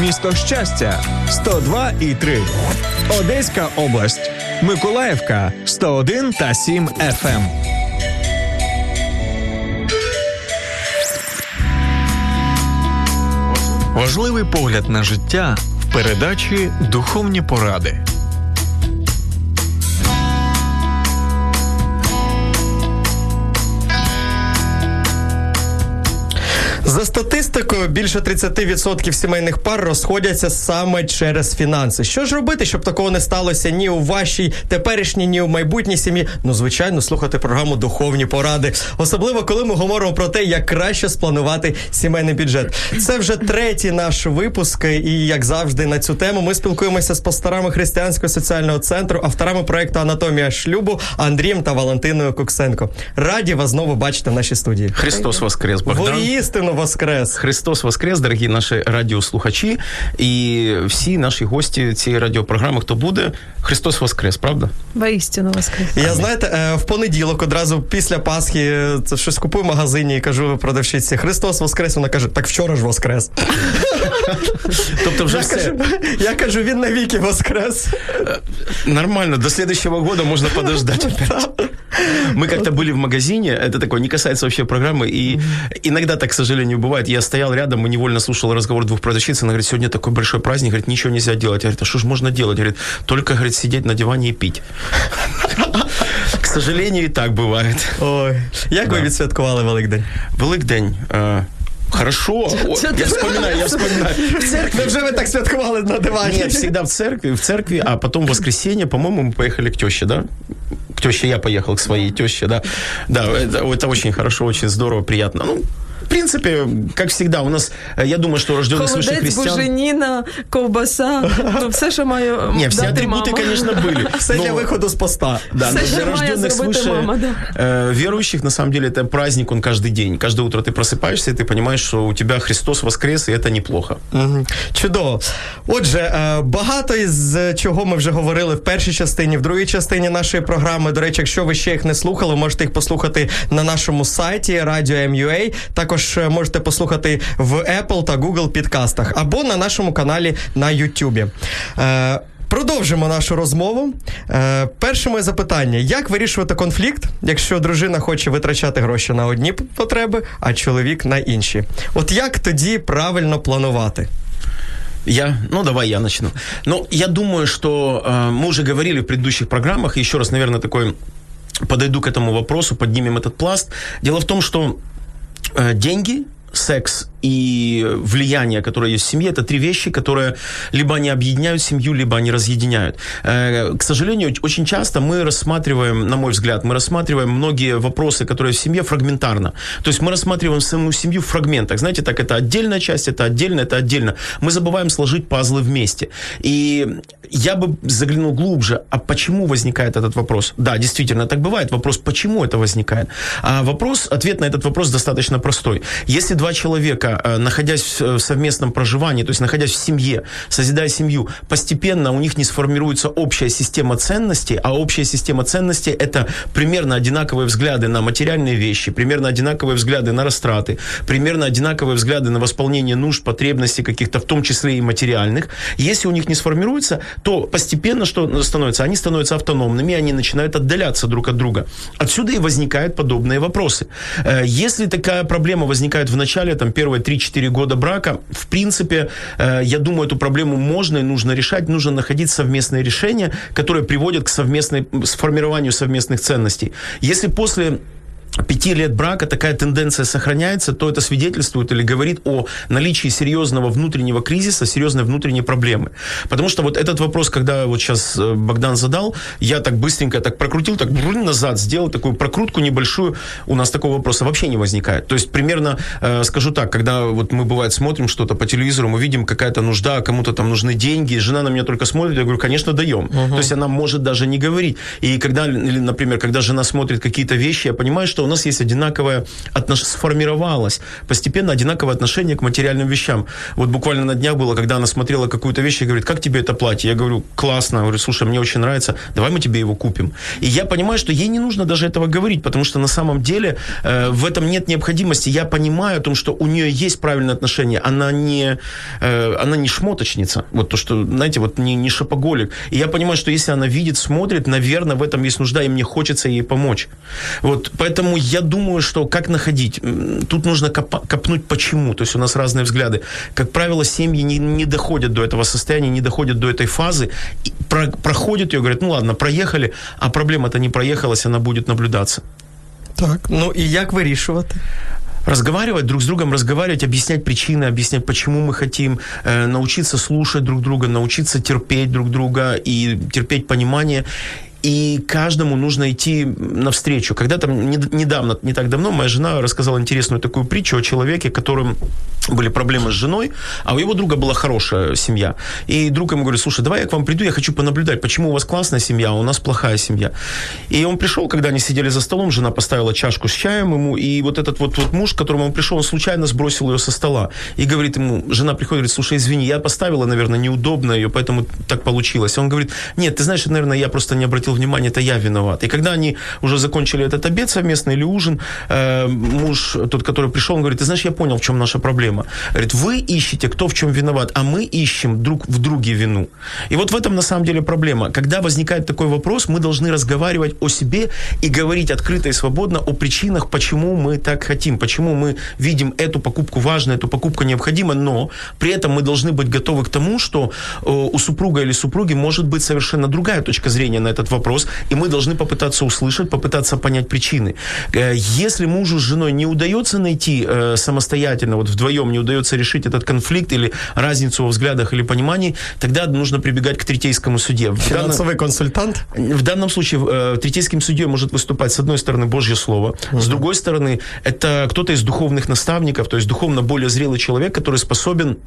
Місто Щастя 102 і 3. Одеська область. Миколаївка 101 та 7 FM. Важливий погляд на життя в передачі Духовні поради. За статистикою, більше 30% сімейних пар розходяться саме через фінанси. Що ж робити, щоб такого не сталося ні у вашій теперішній, ні у майбутній сім'ї? Ну, звичайно, слухати програму Духовні поради, особливо коли ми говоримо про те, як краще спланувати сімейний бюджет. Це вже третій наш випуск, і як завжди, на цю тему ми спілкуємося з пасторами християнського соціального центру, авторами проекту Анатомія шлюбу Андрієм та Валентиною Куксенко. Раді вас знову бачити в нашій студії. Христос воскрес, Богдан. Воістину воскрес. Христос воскрес, дорогі наші радіослухачі і всі наші гості цієї радіопрограми, хто буде, Христос воскрес, правда? Воістину воскрес. Я знаєте, е, в понеділок одразу після Пасхи е, це щось купую в магазині і кажу продавщиці Христос воскрес. Вона каже, так вчора ж воскрес. Тобто вже Я все кажу, я кажу, він навіки воскрес. нормально, до следующего года можно подождать опять. Мы как-то были в магазине, это такое, не касается вообще программы, и иногда так, к сожалению, бывает. Я стоял рядом и невольно слушал разговор двух продавщиц, она говорит, сегодня такой большой праздник, говорит, ничего нельзя делать. Я говорю, а что ж можно делать? Говорит, только, говорит, сидеть на диване и пить. К сожалению, и так бывает. Ой, як ви відсвяткували Великдень? Великдень. э, Хорошо. Я вспоминаю, я вспоминаю. Невже ви так святкували на дивані? Нет, всегда в церкви, в церкви, а потом в воскресенье, по-моему, мы поехали к теще, да? К теще я поехал, к своей теще, да. Да, это, это очень хорошо, очень здорово, приятно. Ну, в принципе, как всегда, у нас, э, я думаю, что рожденный свыше Холодець, христиан... буженіна, ковбаса. Ну, все, що маю Не, все дати атрибуты, мама. конечно, были. Все для но- виходу з поста. Да, Все, но что для має рожденных зробити свыше мама, да. э, верующих, на самом деле, это праздник, он каждый день. Каждое утро ты просыпаешься, и ты понимаешь, что у тебя Христос воскрес, и это неплохо. Мгм. Чудово. Отже, е, багато із чого ми вже говорили в першій частині, в другій частині нашої програми. До речі, якщо ви ще їх не слухали, можете їх послухати на нашому сайті Radio MUA. Також е, можете послухати в Apple та Google підкастах або на нашому каналі на YouTube. Е, Продовжимо нашу розмову. Е, перше моє запитання: як вирішувати конфлікт, якщо дружина хоче витрачати гроші на одні п- потреби, а чоловік на інші? От як тоді правильно планувати? Я, ну давай я начну. Ну, я думаю, что э, мы уже говорили в предыдущих программах, и еще раз, наверное, такой подойду к этому вопросу, поднимем этот пласт. Дело в том, что э, деньги, секс и влияние, которое есть в семье, это три вещи, которые либо они объединяют семью, либо они разъединяют. Э, К сожалению, очень часто мы рассматриваем, на мой взгляд, мы рассматриваем многие вопросы, которые в семье фрагментарно. То есть мы рассматриваем саму семью в фрагментах. Знаете, так это отдельная часть, это отдельно, это отдельно. Мы забываем сложить пазлы вместе. И я бы заглянул глубже, а почему возникает этот вопрос? Да, действительно, так бывает. Вопрос, почему это возникает? А вопрос, ответ на этот вопрос достаточно простой. Если два человека, э, находясь в в совместном проживании, то есть находясь в семье, созидая семью, постепенно у них не сформируется общая система ценностей, а общая система ценностей – это примерно одинаковые взгляды на материальные вещи, примерно одинаковые взгляды на растраты, примерно одинаковые взгляды на восполнение нужд, потребностей каких-то, в том числе и материальных. Если у них не сформируется, то постепенно что становится? Они становятся автономными, они начинают отдаляться друг от друга. Отсюда и возникают подобные вопросы. Э, Если такая проблема возникает в начале, там, первые 3-4 года брака, в принципе, э, я думаю, эту проблему можно и нужно решать, нужно находить совместные решения, которые приводят к совместной, сформированию совместных ценностей. Если после пяти лет брака такая тенденция сохраняется, то это свидетельствует или говорит о наличии серьезного внутреннего кризиса, серьезной внутренней проблемы. Потому что вот этот вопрос, когда вот сейчас э, Богдан задал, я так быстренько так прокрутил, так назад сделал такую прокрутку небольшую, у нас такого вопроса вообще не возникает. То есть примерно, э, скажу так, когда вот мы бывает смотрим что-то по телевизору, мы видим какая-то нужда, кому-то там нужны деньги, жена на меня только смотрит, я говорю, конечно, даем. Uh-huh. То есть она может даже не говорить. И когда, или, например, когда жена смотрит какие-то вещи, я понимаю, что у нас есть одинаковое отнош... сформировалось постепенно одинаковое отношение к материальным вещам. Вот буквально на днях было, когда она смотрела какую-то вещь и говорит, как тебе это платье? Я говорю, классно. Я говорю, слушай, мне очень нравится, давай мы тебе его купим. И я понимаю, что ей не нужно даже этого говорить, потому что на самом деле э, в этом нет необходимости. Я понимаю о том, что у нее есть правильное отношение. Она не, э, она не шмоточница. Вот то, что, знаете, вот не, не шопоголик. И я понимаю, что если она видит, смотрит, наверное, в этом есть нужда, и мне хочется ей помочь. Вот поэтому я думаю, что как находить? Тут нужно коп- копнуть почему. То есть у нас разные взгляды. Как правило, семьи не, не доходят до этого состояния, не доходят до этой фазы. И про, проходят ее, говорят, ну ладно, проехали, а проблема-то не проехалась, она будет наблюдаться. Так, ну і як вирішувати? разговаривать друг с другом, разговаривать, объяснять причины, объяснять, почему мы хотим, э, научиться слушать друг друга, научиться терпеть друг друга и терпеть понимание и каждому нужно идти навстречу. Когда-то недавно, не так давно, моя жена рассказала интересную такую притчу о человеке, которым были проблемы с женой, а у его друга была хорошая семья. И друг ему говорит, слушай, давай я к вам приду, я хочу понаблюдать, почему у вас классная семья, а у нас плохая семья. И он пришел, когда они сидели за столом, жена поставила чашку с чаем ему, и вот этот вот, вот муж, к которому он пришел, он случайно сбросил ее со стола. И говорит ему, жена приходит, говорит, слушай, извини, я поставила, наверное, неудобно ее, поэтому так получилось. Он говорит, нет, ты знаешь, наверное, я просто не обратил внимания, это я виноват. И когда они уже закончили этот обед совместный или ужин, э, муж, тот, который пришел, он говорит, ты знаешь, я понял, в чем наша проблема. Говорит, вы ищете, кто в чем виноват, а мы ищем друг в друге вину. И вот в этом на самом деле проблема. Когда возникает такой вопрос, мы должны разговаривать о себе и говорить открыто и свободно о причинах, почему мы так хотим, почему мы видим эту покупку важной, эту покупку необходима, но при этом мы должны быть готовы к тому, что э, у супруга или супруги может быть совершенно другая точка зрения на этот вопрос, и мы должны попытаться услышать, попытаться понять причины. Э, если мужу с женой не удается найти э, самостоятельно, вот вдвоем не удается решить этот конфликт или разницу во взглядах или понимании, тогда нужно прибегать к третейскому суде. Финансовый данном, консультант? В данном случае э, третейским судьей может выступать, с одной стороны, Божье Слово, угу. с другой стороны, это кто-то из духовных наставников, то есть духовно более зрелый человек, который способен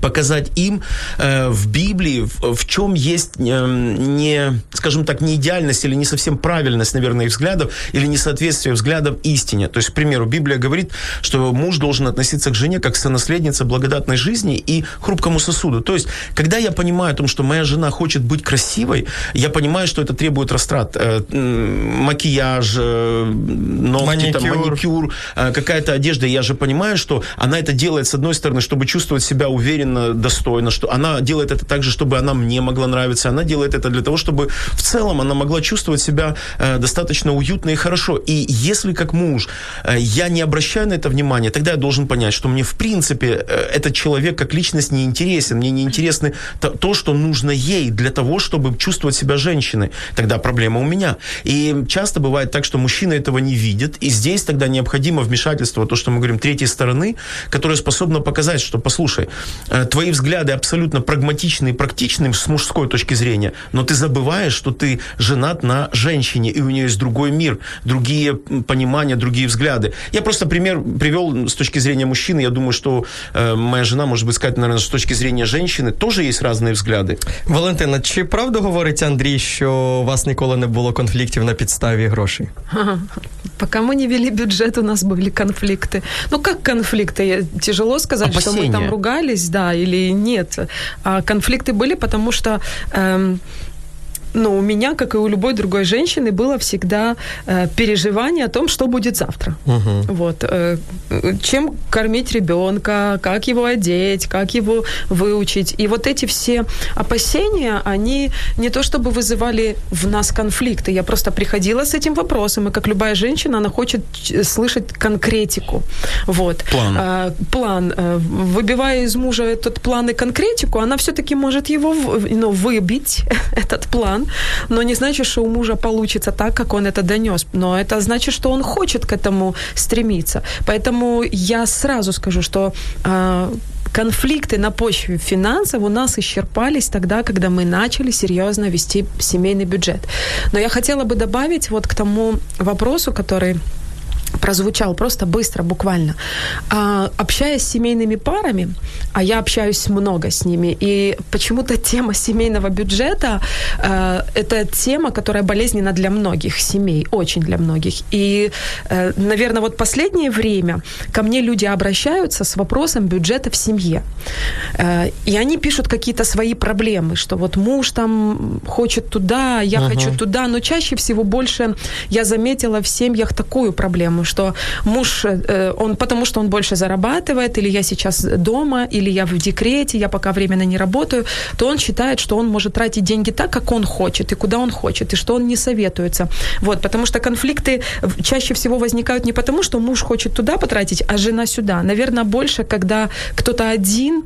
показать им э, в Библии, в, в чем есть э, не, скажем так, не идеальность или не совсем правильность, наверное, их взглядов, или несоответствие взглядов истине. То есть, к примеру, Библия говорит, что муж должен относиться к жене как сонаследница благодатной жизни и хрупкому сосуду. То есть, когда я понимаю о том, что моя жена хочет быть красивой, я понимаю, что это требует растрат. Э, макияж, э, ногти, маникюр, там, маникюр э, какая-то одежда. Я же понимаю, что она это делает, с одной стороны, чтобы чувствовать себя уверенно, уверенно, достойно, что она делает это так же, чтобы она мне могла нравиться, она делает это для того, чтобы в целом она могла чувствовать себя э, достаточно уютно и хорошо. И если как муж э, я не обращаю на это внимание, тогда я должен понять, что мне в принципе э, этот человек как личность не интересен, мне не интересно то, то, что нужно ей для того, чтобы чувствовать себя женщиной. Тогда проблема у меня. И часто бывает так, что мужчина этого не видит, и здесь тогда необходимо вмешательство, то, что мы говорим, третьей стороны, которая способна показать, что, послушай, твои взгляды абсолютно прагматичны и практичны с мужской точки зрения, но ты забываешь, что ты женат на женщине, и у нее есть другой мир, другие понимания, другие взгляды. Я просто пример привел с точки зрения мужчины. Я думаю, что э, моя жена, может быть, сказать, наверное, с точки зрения женщины тоже есть разные взгляды. Валентина, чи правду говорить Андрій, що у вас ніколи не було конфліктів на підставі грошей? Пока мы не вели бюджет, у нас были конфликты. Ну, как конфликты? Тяжело сказать, Опасения. что мы там ругались, да, или нет. А конфликты были, потому что эм, но у меня, как и у любой другой женщины, было всегда э, переживание о том, что будет завтра. Угу. Вот, э, чем кормить ребенка, как его одеть, как его выучить. И вот эти все опасения, они не то чтобы вызывали в нас конфликты. Я просто приходила с этим вопросом, и как любая женщина, она хочет слышать конкретику. Вот. План. Э, план. Э, выбивая из мужа этот план и конкретику, она все-таки может его ну, выбить, этот план, план, но не значит, что у мужа получится так, как он это донес. Но это значит, что он хочет к этому стремиться. Поэтому я сразу скажу, что э, конфликты на почве финансов у нас исчерпались тогда, когда мы начали серьезно вести семейный бюджет. Но я хотела бы добавить вот к тому вопросу, который прозвучал просто быстро, буквально. А, общаясь с семейными парами, а я общаюсь много с ними, и почему-то тема семейного бюджета а, это тема, которая болезненна для многих семей, очень для многих. И, а, э, наверное, вот последнее время ко мне люди обращаются с вопросом бюджета в семье. А, и они пишут какие-то свои проблемы, что вот муж там хочет туда, я uh-huh. хочу туда, но чаще всего больше я заметила в семьях такую проблему, что муж, э, он потому что он больше зарабатывает, или я сейчас дома, или я в декрете, я пока временно не работаю, то он считает, что он может тратить деньги так, как он хочет, и куда он хочет, и что он не советуется. Вот, потому что конфликты чаще всего возникают не потому, что муж хочет туда потратить, а жена сюда. Наверное, больше, когда кто-то один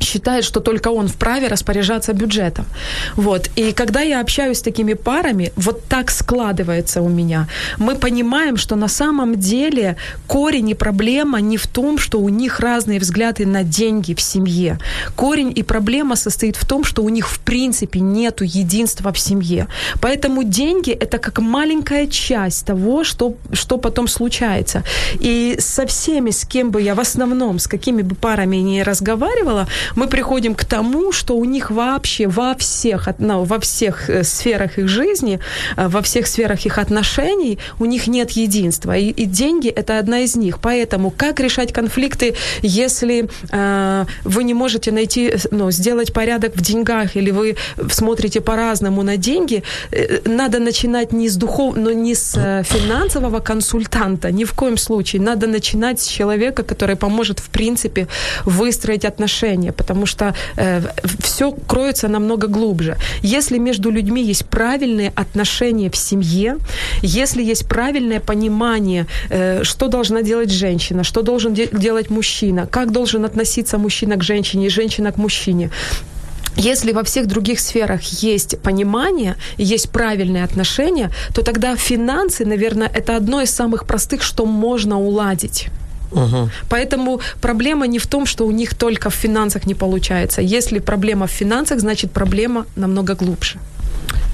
считает, что только он вправе распоряжаться бюджетом. Вот. И когда я общаюсь с такими парами, вот так складывается у меня. Мы понимаем, что на самом деле корень и проблема не в том, что у них разные взгляды на деньги в семье. Корень и проблема состоит в том, что у них в принципе нету единства в семье. Поэтому деньги это как маленькая часть того, что, что потом случается. И со всеми, с кем бы я в основном, с какими бы парами не разговаривала, мы приходим к тому, что у них вообще во всех, ну, во всех э, сферах их жизни, э, во всех сферах их отношений у них нет единства. И, и деньги – это одна из них. Поэтому как решать конфликты, если э, вы не можете найти, ну, сделать порядок в деньгах, или вы смотрите по-разному на деньги, э, надо начинать не с духов, но не с финансового консультанта, ни в коем случае. Надо начинать с человека, который поможет, в принципе, выстроить отношения потому что э, все кроется намного глубже. Если между людьми есть правильные отношения в семье, если есть правильное понимание, э, что должна делать женщина, что должен де- делать мужчина, как должен относиться мужчина к женщине и женщина к мужчине, если во всех других сферах есть понимание, есть правильные отношения, то тогда финансы, наверное, это одно из самых простых, что можно уладить. Угу. Поэтому проблема не в том, что у них только в финансах не получается. Если проблема в финансах, значит проблема намного глубже.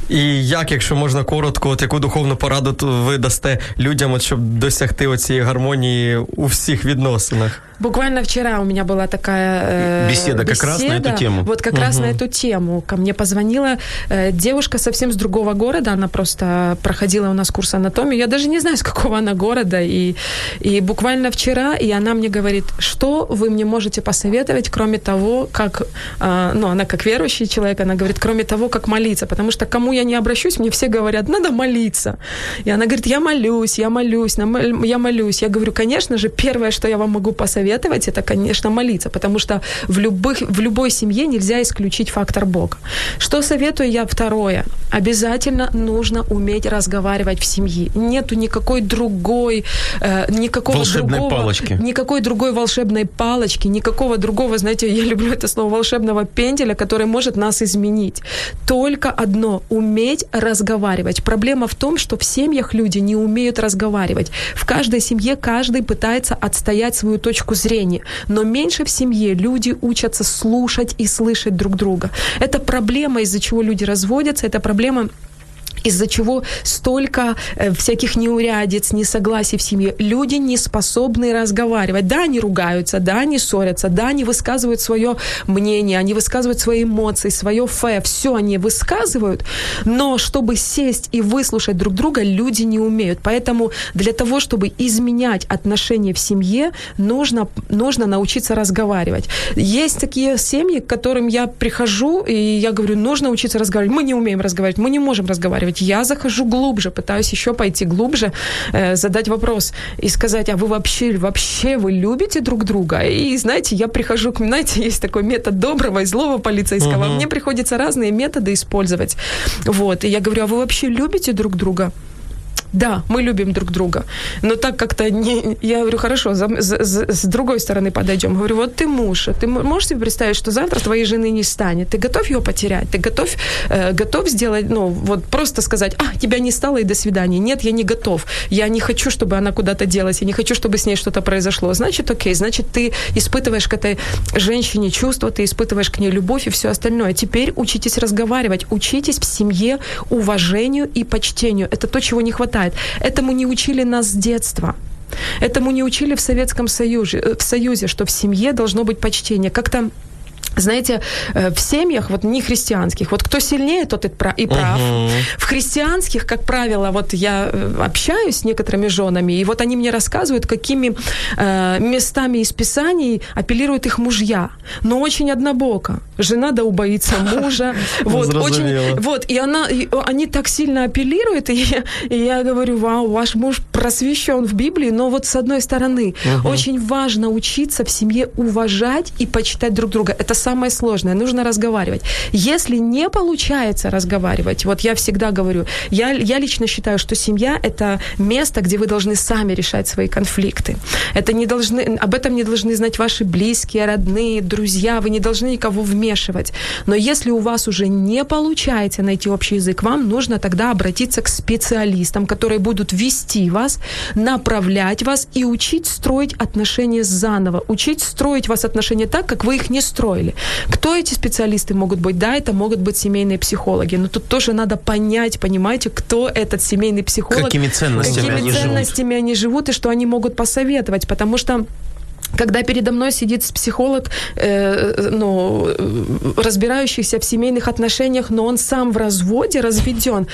І як, якщо можна коротко, от яку духовну пораду ви дасте людям, от щоб досягти оцієї гармонії у всіх відносинах? Буквально вчера у меня была такая э, беседа, беседа как раз на эту тему. Вот как угу. раз на эту тему. Ко мне позвонила э, девушка совсем с другого города. Она просто проходила у нас курс анатомии. Я даже не знаю, с какого она города. И, и буквально вчера, и она мне говорит, что вы мне можете посоветовать, кроме того, как... Э, ну, она как верующий человек, она говорит, кроме того, как молиться. Потому что кому я не обращусь, мне все говорят, надо молиться. И она говорит, я молюсь, я молюсь, я молюсь. Я говорю, конечно же, первое, что я вам могу посоветовать, советовать, это, конечно, молиться, потому что в, любых, в любой семье нельзя исключить фактор Бога. Что советую я? Второе. Обязательно нужно уметь разговаривать в семье. Нету никакой другой, э, никакого волшебной другого, палочки. Никакой другой волшебной палочки, никакого другого, знаете, я люблю это слово, волшебного пенделя, который может нас изменить. Только одно – уметь разговаривать. Проблема в том, что в семьях люди не умеют разговаривать. В каждой семье каждый пытается отстоять свою точку зрения. Но меньше в семье люди учатся слушать и слышать друг друга. Это проблема, из-за чего люди разводятся, это проблема из-за чего столько э, всяких неурядиц, несогласий в семье. Люди не способны разговаривать. Да, они ругаются, да, они ссорятся, да, они высказывают свое мнение, они высказывают свои эмоции, свое фе, все они высказывают, но чтобы сесть и выслушать друг друга, люди не умеют. Поэтому для того, чтобы изменять отношения в семье, нужно, нужно научиться разговаривать. Есть такие семьи, к которым я прихожу, и я говорю, нужно учиться разговаривать. Мы не умеем разговаривать, мы не можем разговаривать быть, я захожу глубже, пытаюсь еще пойти глубже, э, задать вопрос и сказать, а вы вообще, вообще вы любите друг друга? И знаете, я прихожу к, знаете, есть такой метод доброго и злого полицейского. Uh-huh. Мне приходится разные методы использовать. Вот, и я говорю, а вы вообще любите друг друга? Да, мы любим друг друга. Но так как-то не... Я говорю, хорошо, за, за, с другой стороны подойдем. Говорю, вот ты муж, ты можешь себе представить, что завтра твоей жены не станет? Ты готов ее потерять? Ты готов, э, готов сделать, ну, вот просто сказать, а, тебя не стало и до свидания. Нет, я не готов. Я не хочу, чтобы она куда-то делась. Я не хочу, чтобы с ней что-то произошло. Значит, окей, значит, ты испытываешь к этой женщине чувства, ты испытываешь к ней любовь и все остальное. Теперь учитесь разговаривать, учитесь в семье уважению и почтению. Это то, чего не хватает. Этому не учили нас с детства. Этому не учили в Советском Союзе, э, в Союзе, что в семье должно быть почтение. Как-то знаете, э, в семьях, вот не христианских, вот кто сильнее, тот и прав. Uh-huh. В христианских, как правило, вот я э, общаюсь с некоторыми женами, и вот они мне рассказывают, какими э, местами из Писаний апеллируют их мужья. Но очень однобоко. Жена да убоится мужа. Вот, очень, вот, и, она, и они так сильно апеллируют, и я, и я говорю, вау, ваш муж просвещен в Библии, но вот с одной стороны, uh-huh. очень важно учиться в семье уважать и почитать друг друга. Это самое сложное. Нужно разговаривать. Если не получается разговаривать, вот я всегда говорю, я, я лично считаю, что семья – это место, где вы должны сами решать свои конфликты. Это не должны, об этом не должны знать ваши близкие, родные, друзья. Вы не должны никого вмешивать. Но если у вас уже не получается найти общий язык, вам нужно тогда обратиться к специалистам, которые будут вести вас, направлять вас и учить строить отношения заново, учить строить вас отношения так, как вы их не строили. Кто эти специалисты могут быть? Да, это могут быть семейные психологи, но тут тоже надо понять, понимаете, кто этот семейный психолог. Какими ценностями, какими они, ценностями живут. они живут и что они могут посоветовать, потому что когда передо мной сидит психолог, э, ну, разбирающийся в семейных отношениях, но он сам в разводе, разведен,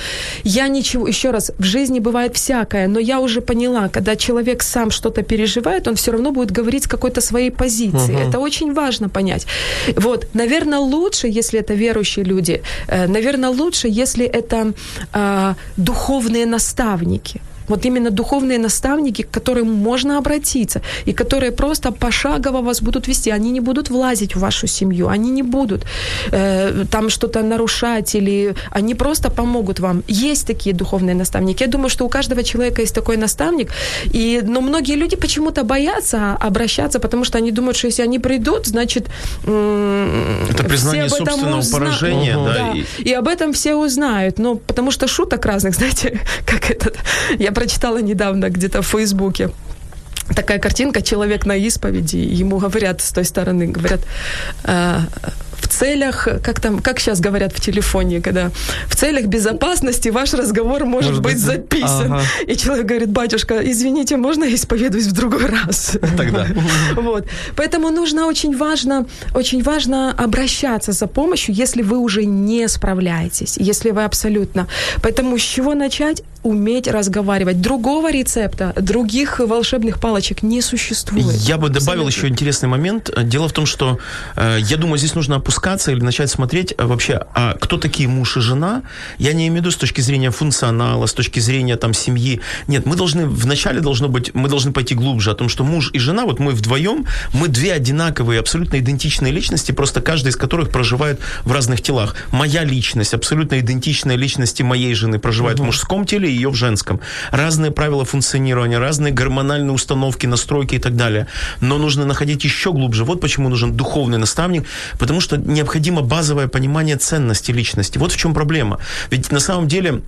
я ничего, еще раз, в жизни бывает всякое, но я уже поняла, когда человек сам что-то переживает, он все равно будет говорить с какой-то своей позиции. Uh-huh. Это очень важно понять. Вот, наверное, лучше, если это верующие люди, э, наверное, лучше, если это э, духовные наставники. Вот именно духовные наставники, к которым можно обратиться, и которые просто пошагово вас будут вести. Они не будут влазить в вашу семью, они не будут э, там что-то нарушать, или они просто помогут вам. Есть такие духовные наставники. Я думаю, что у каждого человека есть такой наставник. И, но многие люди почему-то боятся обращаться, потому что они думают, что если они придут, значит... Это признание все об этом собственного узна... поражения. Угу. Да, да. И... и об этом все узнают. Но потому что шуток разных, знаете, как этот... Я прочитала недавно где-то в Фейсбуке такая картинка, человек на исповеди, ему говорят с той стороны, говорят, «Э, в целях, как там, как сейчас говорят в телефоне, когда в целях безопасности ваш разговор может, может быть, быть записан. Ага. И человек говорит, батюшка, извините, можно я исповедуюсь в другой раз? Тогда. Вот. Поэтому нужно очень важно, очень важно обращаться за помощью, если вы уже не справляетесь, если вы абсолютно. Поэтому с чего начать? Уметь разговаривать. Другого рецепта, других волшебных палочек не существует. Я бы добавил Абсолютно. еще интересный момент. Дело в том, что э, я думаю, здесь нужно опускаться или начать смотреть э, вообще, а кто такие муж и жена. Я не имею в виду с точки зрения функционала, с точки зрения там семьи. Нет, мы должны, вначале должно быть, мы должны пойти глубже о том, что муж и жена, вот мы вдвоем, мы две одинаковые, абсолютно идентичные личности, просто каждый из которых проживает в разных телах. Моя личность, абсолютно идентичная личности моей жены, проживает угу. в мужском теле, ее в женском. Разные правила функционирования, разные гормональные установки, настройки и так далее. Но нужно находить еще глубже. Вот почему нужен духовный наставник, потому что необходимо базовое понимание ценности личности. Вот в чем проблема. Ведь на самом деле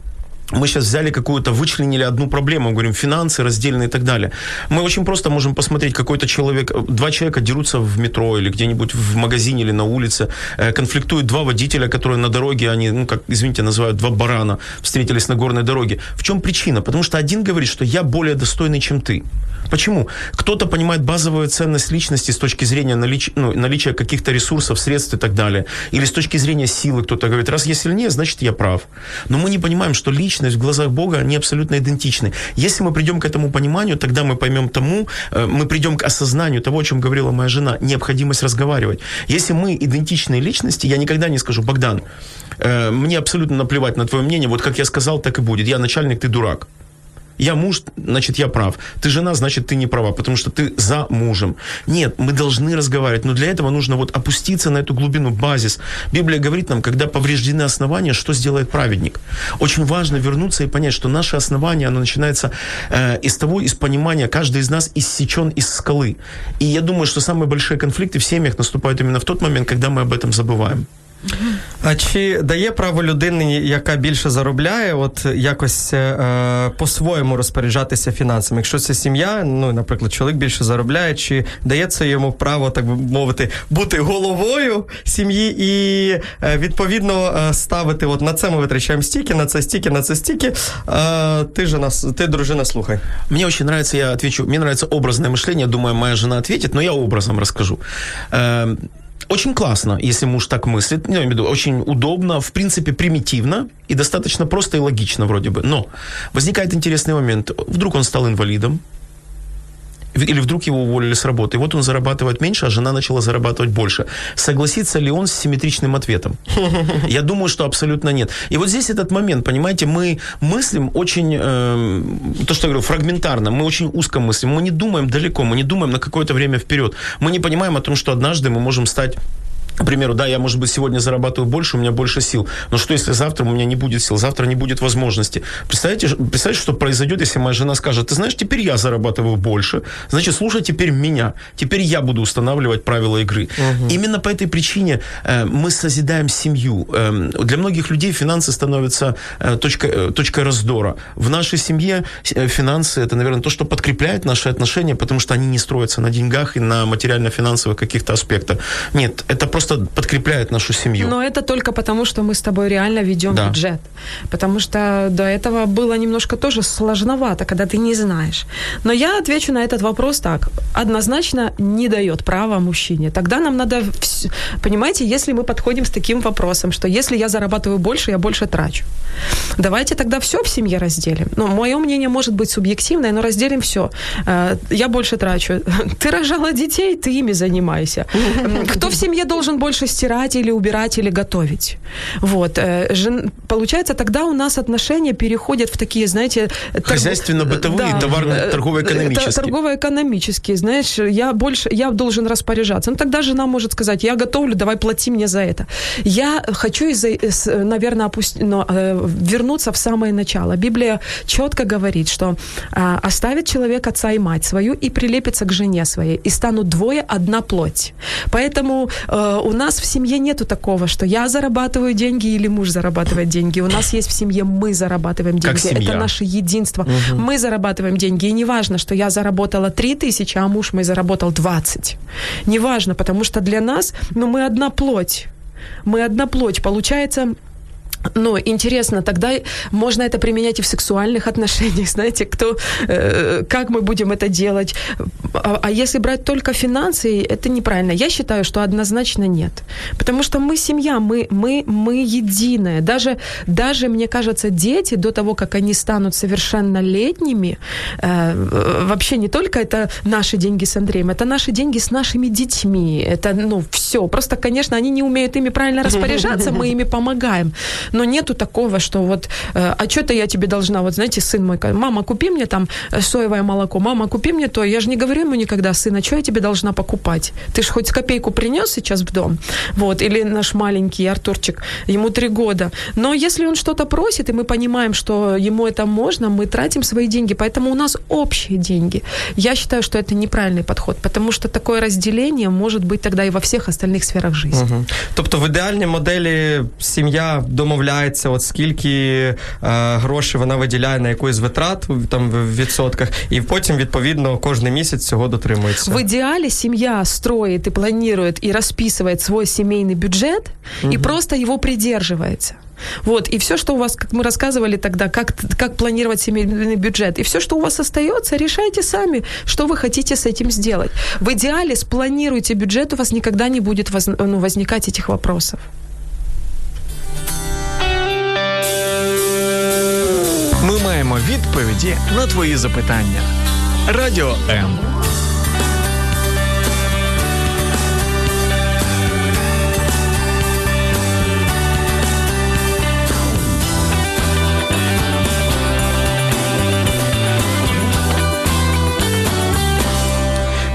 мы сейчас взяли какую-то, вычленили одну проблему, говорим, финансы раздельные и так далее. Мы очень просто можем посмотреть, какой-то человек, два человека дерутся в метро или где-нибудь в магазине или на улице, э, конфликтуют два водителя, которые на дороге, они, ну, как, извините, называют два барана, встретились на горной дороге. В чем причина? Потому что один говорит, что я более достойный, чем ты. Почему? Кто-то понимает базовую ценность личности с точки зрения налич... ну, наличия каких-то ресурсов, средств и так далее. Или с точки зрения силы кто-то говорит, раз я сильнее, значит я прав. Но мы не понимаем, что личность в глазах Бога, они абсолютно идентичны. Если мы придем к этому пониманию, тогда мы поймем тому, э, мы придем к осознанию того, о чем говорила моя жена, необходимость разговаривать. Если мы идентичные личности, я никогда не скажу, Богдан, э, мне абсолютно наплевать на твое мнение, вот как я сказал, так и будет. Я начальник, ты дурак. Я муж, значит, я прав. Ты жена, значит, ты не права, потому что ты за мужем. Нет, мы должны разговаривать, но для этого нужно вот опуститься на эту глубину, базис. Библия говорит нам, когда повреждены основания, что сделает праведник. Очень важно вернуться и понять, что наше основание, оно начинается э, из того, из понимания, каждый из нас иссечен из скалы. И я думаю, что самые большие конфликты в семьях наступают именно в тот момент, когда мы об этом забываем. А чи дає право людині, яка більше заробляє, от якось е, по-своєму розпоряджатися фінансами? Якщо це сім'я, ну, наприклад, чоловік більше заробляє, чи дає це йому право, так би мовити, бути головою сім'ї і е, відповідно е, ставити, от на це ми витрачаємо стільки, на це стільки, на це стільки. Е, ти жена, ти, дружина, слухай. Мне очень нравится, я отвечу, мне нравится образное мышление, думаю, моя жена ответит, но я образом расскажу. Очень классно, если муж так мыслит. Ну, я имею в виду, очень удобно, в принципе, примитивно и достаточно просто и логично вроде бы. Но возникает интересный момент. Вдруг он стал инвалидом, или вдруг его уволили с работы, и вот он зарабатывает меньше, а жена начала зарабатывать больше. Согласится ли он с симметричным ответом? Я думаю, что абсолютно нет. И вот здесь этот момент, понимаете, мы мыслим очень, э, то, что я говорю, фрагментарно, мы очень узко мыслим, мы не думаем далеко, мы не думаем на какое-то время вперед. Мы не понимаем о том, что однажды мы можем стать к примеру, да, я, может быть, сегодня зарабатываю больше, у меня больше сил. Но что, если завтра у меня не будет сил, завтра не будет возможности? Представляете, представляете, что произойдет, если моя жена скажет, ты знаешь, теперь я зарабатываю больше, значит, слушай теперь меня, теперь я буду устанавливать правила игры. Угу. Именно по этой причине э, мы созидаем семью. Э, для многих людей финансы становятся э, точкой, э, точкой раздора. В нашей семье э, финансы это, наверное, то, что подкрепляет наши отношения, потому что они не строятся на деньгах и на материально-финансовых каких-то аспектах. Нет, это просто просто подкрепляет нашу семью. Но это только потому, что мы с тобой реально ведем да. бюджет. Потому что до этого было немножко тоже сложновато, когда ты не знаешь. Но я отвечу на этот вопрос так. Однозначно не дает права мужчине. Тогда нам надо... Понимаете, если мы подходим с таким вопросом, что если я зарабатываю больше, я больше трачу. Давайте тогда все в семье разделим. Ну, мое мнение может быть субъективное, но разделим все. Э, я больше трачу. Ты рожала детей, ты ими занимайся. Кто в семье должен должен больше стирать или убирать или готовить. Вот. Э, жен... Получается, тогда у нас отношения переходят в такие, знаете... Хозяйственно-бытовые, да, товарно-торгово-экономические. Э, торгово-экономические, знаешь, я больше, я должен распоряжаться. Ну, тогда жена может сказать, я готовлю, давай плати мне за это. Я хочу, наверное, опусть... Но, э, вернуться в самое начало. Библия четко говорит, что оставит человек отца и мать свою и прилепится к жене своей, и станут двое одна плоть. Поэтому у нас в семье нету такого, что я зарабатываю деньги или муж зарабатывает деньги. У нас есть в семье мы зарабатываем деньги. Это наше единство. Угу. Мы зарабатываем деньги. И не важно, что я заработала 3 тысячи, а муж мой заработал 20. Неважно, потому что для нас, ну, мы одна плоть. Мы одна плоть. Получается, ну, интересно, тогда можно это применять и в сексуальных отношениях, знаете, кто, э, как мы будем это делать. А, а если брать только финансы, это неправильно. Я считаю, что однозначно нет. Потому что мы семья, мы, мы, мы единая. Даже, даже, мне кажется, дети до того, как они станут совершеннолетними, э, вообще не только это наши деньги с Андреем, это наши деньги с нашими детьми. Это, ну, все. Просто, конечно, они не умеют ими правильно распоряжаться, мы ими помогаем но нету такого, что вот, э, а что-то я тебе должна, вот знаете, сын мой, мама, купи мне там э, соевое молоко, мама, купи мне то. Я же не говорю ему никогда, сын, а что я тебе должна покупать? Ты же хоть копейку принес сейчас в дом? Вот, или наш маленький Артурчик, ему три года. Но если он что-то просит, и мы понимаем, что ему это можно, мы тратим свои деньги, поэтому у нас общие деньги. Я считаю, что это неправильный подход, потому что такое разделение может быть тогда и во всех остальных сферах жизни. Угу. Тобто в ідеальній моделі сім'я домовляється домовляється, от скільки е, грошей вона виділяє на якусь витрат там в відсотках, і потім відповідно кожен місяць цього дотримується. В ідеалі сім'я строїть і планує і розписує свій сімейний бюджет угу. і просто його придерживается. Вот, и все, что у вас, как мы рассказывали тогда, как, как планировать семейный бюджет, и все, что у вас остается, решайте сами, что вы хотите с этим сделать. В идеале спланируйте бюджет, у вас никогда не будет воз, ну, возникать этих вопросов. відповіді на твої запитання. Радіо М.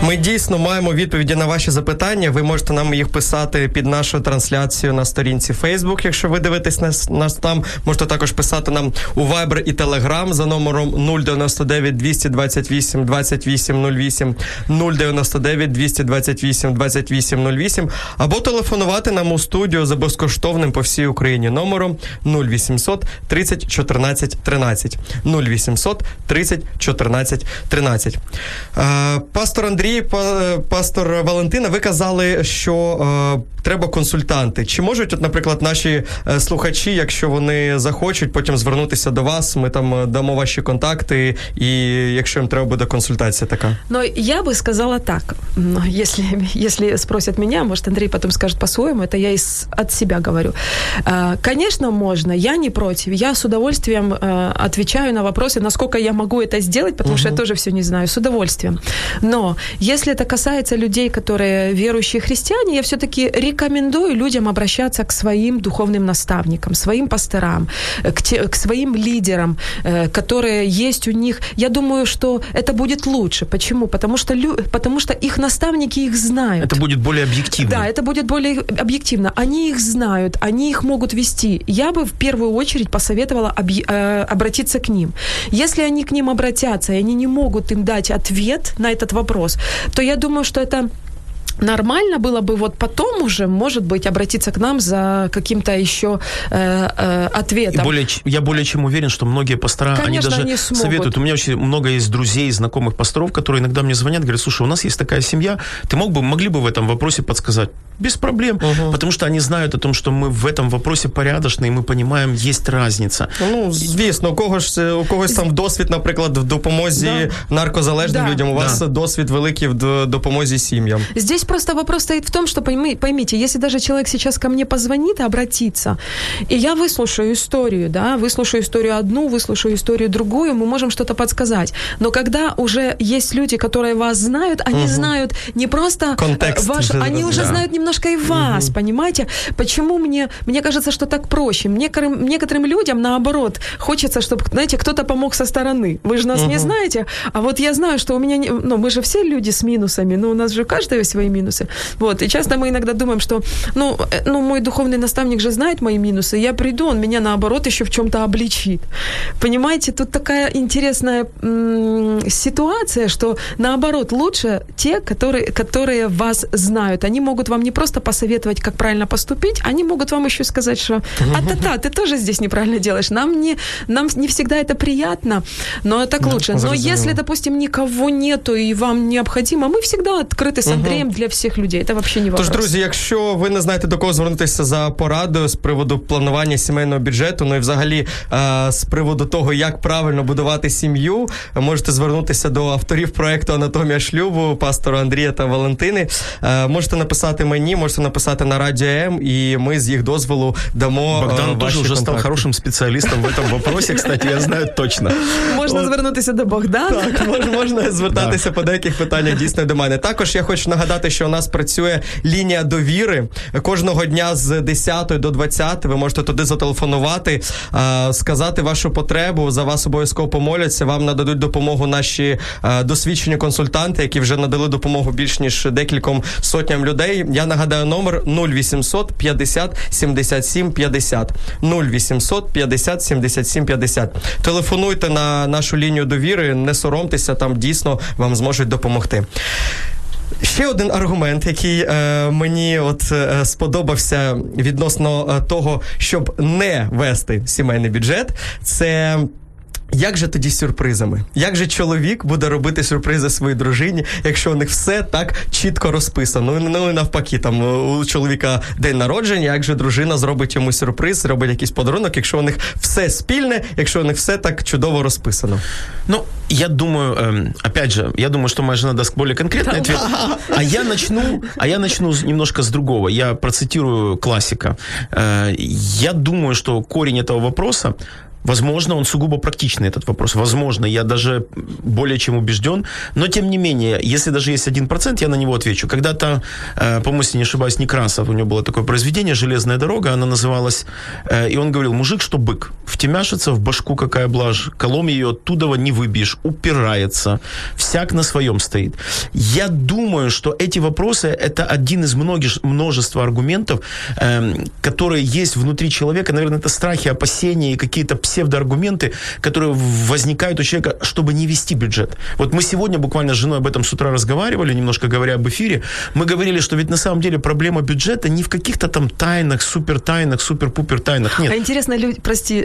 Ми дійсно маємо відповіді на ваші запитання. Ви можете нам їх писати під нашу трансляцію на сторінці Facebook, якщо ви дивитесь нас, нас там. Можете також писати нам у Viber і Telegram за номером 099 228 2808 099 228 2808 або телефонувати нам у студію за безкоштовним по всій Україні номером 0800 30 14 13 0800 30 14 13. Пастор Андрій, пастор Валентина, ви казали, що е, треба консультанти. Чи можуть, от, наприклад, наші е, слухачі, якщо вони захочуть, потім звернутися до вас, ми там е, дамо ваші контакти, і якщо їм треба буде консультація така? Ну, я би сказала так. Если, если спросят меня, может, Андрей потом скажет по-своему, это я из, от себя говорю. Конечно, можно, я не против. Я с удовольствием отвечаю на вопросы, насколько я могу это сделать, потому угу. что я тоже все не знаю, с удовольствием. Но если это касается людей, которые верующие христиане, я все-таки рекомендую людям обращаться к своим духовным наставникам, своим пасторам, к, те, к своим лидерам, э, которые есть у них. Я думаю, что это будет лучше. Почему? Потому что, лю, потому что их наставники их знают. Это будет более объективно. Да, это будет более объективно. Они их знают, они их могут вести. Я бы в первую очередь посоветовала объ, э, обратиться к ним. Если они к ним обратятся, и они не могут им дать ответ на этот вопрос, то я думаю, что это нормально было бы вот потом уже, может быть, обратиться к нам за каким-то еще э, э, ответом. И более, я более чем уверен, что многие пастора, Конечно, они даже они советуют. У меня очень много есть друзей, знакомых пасторов, которые иногда мне звонят, говорят, слушай, у нас есть такая семья, ты мог бы, могли бы в этом вопросе подсказать? Без проблем, угу. потому что они знают о том, что мы в этом вопросе порядочны, и мы понимаем, есть разница. Ну, звісно, у когось, у когось там досвід, наприклад, в допомозі да. наркозалежним да. людям, у вас да. досвід великий в допомозі сім'ям. Здесь просто вопрос стоит в том, что поймите, если даже человек сейчас ко мне позвонит, обратится, и я выслушаю историю, да, выслушаю историю одну, выслушаю историю другую, мы можем что-то подсказать. Но когда уже есть люди, которые вас знают, они угу. знают не просто э, Контекст. Ваш, они уже да. знают немножко и вас, угу. понимаете? Почему мне, мне кажется, что так проще? Некоторым, некоторым людям, наоборот, хочется, чтобы, знаете, кто-то помог со стороны. Вы же нас угу. не знаете, а вот я знаю, что у меня, не, ну, мы же все люди с минусами, но у нас же каждый свои минусы. Вот. И часто мы иногда думаем, что, ну, э, ну, мой духовный наставник же знает мои минусы, я приду, он меня, наоборот, еще в чем-то обличит. Понимаете, тут такая интересная м- ситуация, что, наоборот, лучше те, которые, которые вас знают. Они могут вам не просто посоветовать, как правильно поступить, они могут вам еще сказать, что а-та-та, ты тоже здесь неправильно делаешь. Нам не, нам не всегда это приятно, но так да, лучше. Но если, допустим, никого нету и вам необходимо, мы всегда открыты с Андреем для всех людей. Це взагалі не вопрос. Тож, друзі, якщо ви не знаєте до кого звернутися за порадою з приводу планування сімейного бюджету, ну і взагалі е, з приводу того, як правильно будувати сім'ю, можете звернутися до авторів проекту Анатомія шлюбу, пастора Андрія та Валентини. Е, можете написати мені, Можете написати на радіо М, і ми з їх дозволу дамо. Богдан е, теж вже став хорошим спеціалістом в цьому вопросі. Кстати, я знаю точно. Можна звернутися до Богдана. Так, можна звертатися по деяких питаннях дійсно до мене. Також я хочу нагадати, що у нас працює лінія довіри кожного дня з 10 до 20. Ви можете туди зателефонувати, сказати вашу потребу. За вас обов'язково помоляться. Вам нададуть допомогу наші досвідчені консультанти, які вже надали допомогу більш ніж декільком сотням людей. Я нагадаю номер 0800 50 77 50. 0800 50 77 50. Телефонуйте на нашу лінію довіри, не соромтеся, там дійсно вам зможуть допомогти. Ще один аргумент, який е, мені от е, сподобався відносно е, того, щоб не вести сімейний бюджет, це. Як же тоді з сюрпризами? Як же чоловік буде робити сюрпризи своїй дружині, якщо у них все так чітко розписано? Ну, ну навпаки, там у чоловіка день народження, як же дружина зробить йому сюрприз, робить якийсь подарунок, якщо у них все спільне, якщо у них все так чудово розписано? Ну, я думаю, э, опять же, я думаю, что моя жена даст более конкретный ответ. А я начну, а я начну немножко с другого. Я процитирую классика. Э, я думаю, что корень этого вопроса Возможно, он сугубо практичный, этот вопрос. Возможно, я даже более чем убежден. Но, тем не менее, если даже есть один процент, я на него отвечу. Когда-то, э, по-моему, если не ошибаюсь, Некрасов, у него было такое произведение «Железная дорога», она называлась, э, и он говорил, мужик, что бык. втемяшится в башку какая блажь, колом ее оттуда не выбьешь, упирается, всяк на своем стоит. Я думаю, что эти вопросы – это один из многих, множества аргументов, э, которые есть внутри человека. Наверное, это страхи, опасения и какие-то псевдоаргументы, которые возникают у человека, чтобы не вести бюджет. Вот мы сегодня буквально с женой об этом с утра разговаривали, немножко говоря об эфире. Мы говорили, что ведь на самом деле проблема бюджета не в каких-то там тайнах, супер тайнах, супер-пупер тайнах. Нет. А интересно, люди, прости,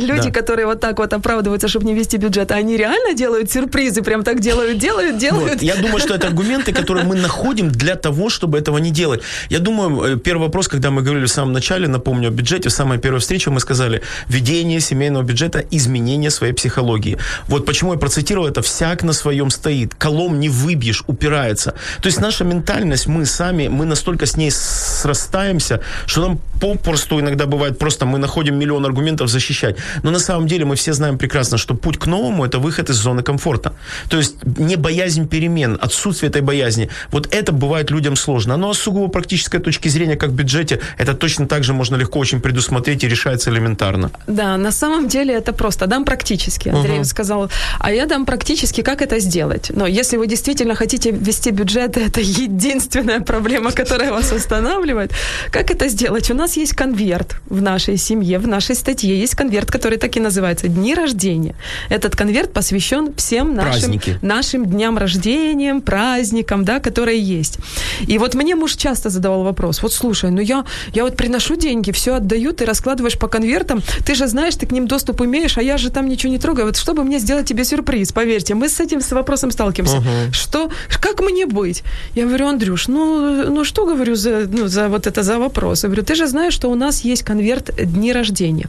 люди, да. которые вот так вот оправдываются, чтобы не вести бюджет, они реально делают сюрпризы, прям так делают, делают, делают? Вот. Я думаю, что это аргументы, которые мы находим для того, чтобы этого не делать. Я думаю, э, первый вопрос, когда мы говорили в самом начале, напомню о бюджете, в самой первой встрече мы сказали, ведение семейного бюджета, изменение своей психологии. Вот почему я процитировал это, всяк на своем стоит, колом не выбьешь, упирается. То есть наша ментальность, мы сами, мы настолько с ней срастаемся, что нам попросту иногда бывает просто мы находим миллион аргументов защищать. Но на самом деле мы все знаем прекрасно, что путь к новому – это выход из зоны комфорта. То есть не боязнь перемен, отсутствие этой боязни. Вот это бывает людям сложно. Но с сугубо практической точки зрения, как в бюджете, это точно так же можно легко очень предусмотреть и решается элементарно. Да, на самом деле это просто. Дам практически, Андрей угу. сказал. А я дам практически, как это сделать. Но если вы действительно хотите вести бюджет, это единственная проблема, которая вас останавливает. Как это сделать? У нас есть конверт в нашей семье, в нашей статье есть конверт, который так и называется «Дни рождения». Этот конверт посвящен всем нашим, нашим дням рождения, праздникам, да, которые есть. И вот мне муж часто задавал вопрос, вот слушай, ну я, я вот приношу деньги, все отдаю, ты раскладываешь по конвертам, ты же знаешь, ты к ним доступ имеешь, а я же там ничего не трогаю. Вот чтобы мне сделать тебе сюрприз, поверьте, мы с этим с вопросом сталкиваемся. Uh-huh. Что, как мне быть? Я говорю, Андрюш, ну, ну что говорю за, ну, за вот это за вопрос? Я говорю, ты же знаешь, что у нас есть конверт дни рождения.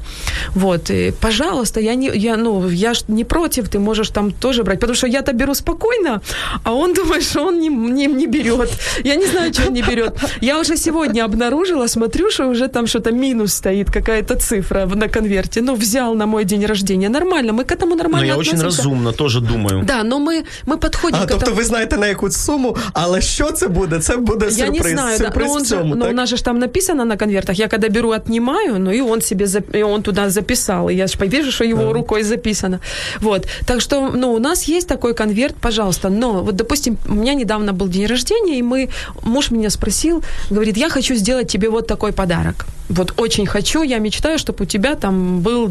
Вот, и, пожалуйста, я не, я, ну, я ж не против, ты можешь там тоже брать, потому что я-то беру спокойно, а он думает, что он не, не, не берет. Я не знаю, что он не берет. Я уже сегодня обнаружила, смотрю, что уже там что-то минус стоит, какая-то цифра на конверте. Ну, взял на мой день рождения. Нормально, мы к этому нормально Но я относимся. очень разумно тоже думаю. Да, но ми, ми підходимо а, к тобто ви знаєте на яку суму, але що це буде? Це буде сюрприз. Я не знаю, сюрприз да. но, он цьому, же, но у нас же там написано на конвертах. Я когда беру, отнимаю, ну и он себе, и он туда записал. И я же вижу, что его да. рукой записано. Вот. Так что, ну, у нас есть такой конверт, пожалуйста. Но вот, допустим, у меня недавно был день рождения, и мы, муж меня спросил, говорит, я хочу сделать тебе вот такой подарок. Вот очень хочу, я мечтаю, чтобы у тебя там был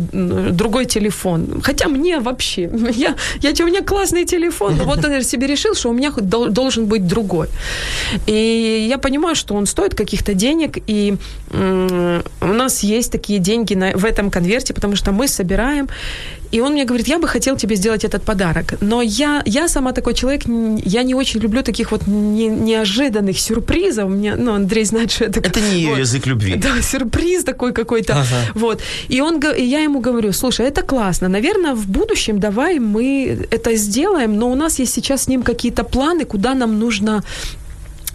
другой телефон. Хотя мне вообще, я, я, у меня классный телефон, но вот он себе решил, что у меня должен быть другой. И я понимаю, что он стоит каких-то денег, и у нас есть такие деньги на, в этом конверте, потому что мы собираем, и он мне говорит, я бы хотел тебе сделать этот подарок. Но я, я сама такой человек, я не очень люблю таких вот не, неожиданных сюрпризов. Мне, ну, Андрей знает, что это... Это не вот, язык любви. Да, сюрприз такой какой-то. Ага. Вот. И, он, и я ему говорю, слушай, это классно. Наверное, в будущем давай мы это сделаем, но у нас есть сейчас с ним какие-то планы, куда нам нужно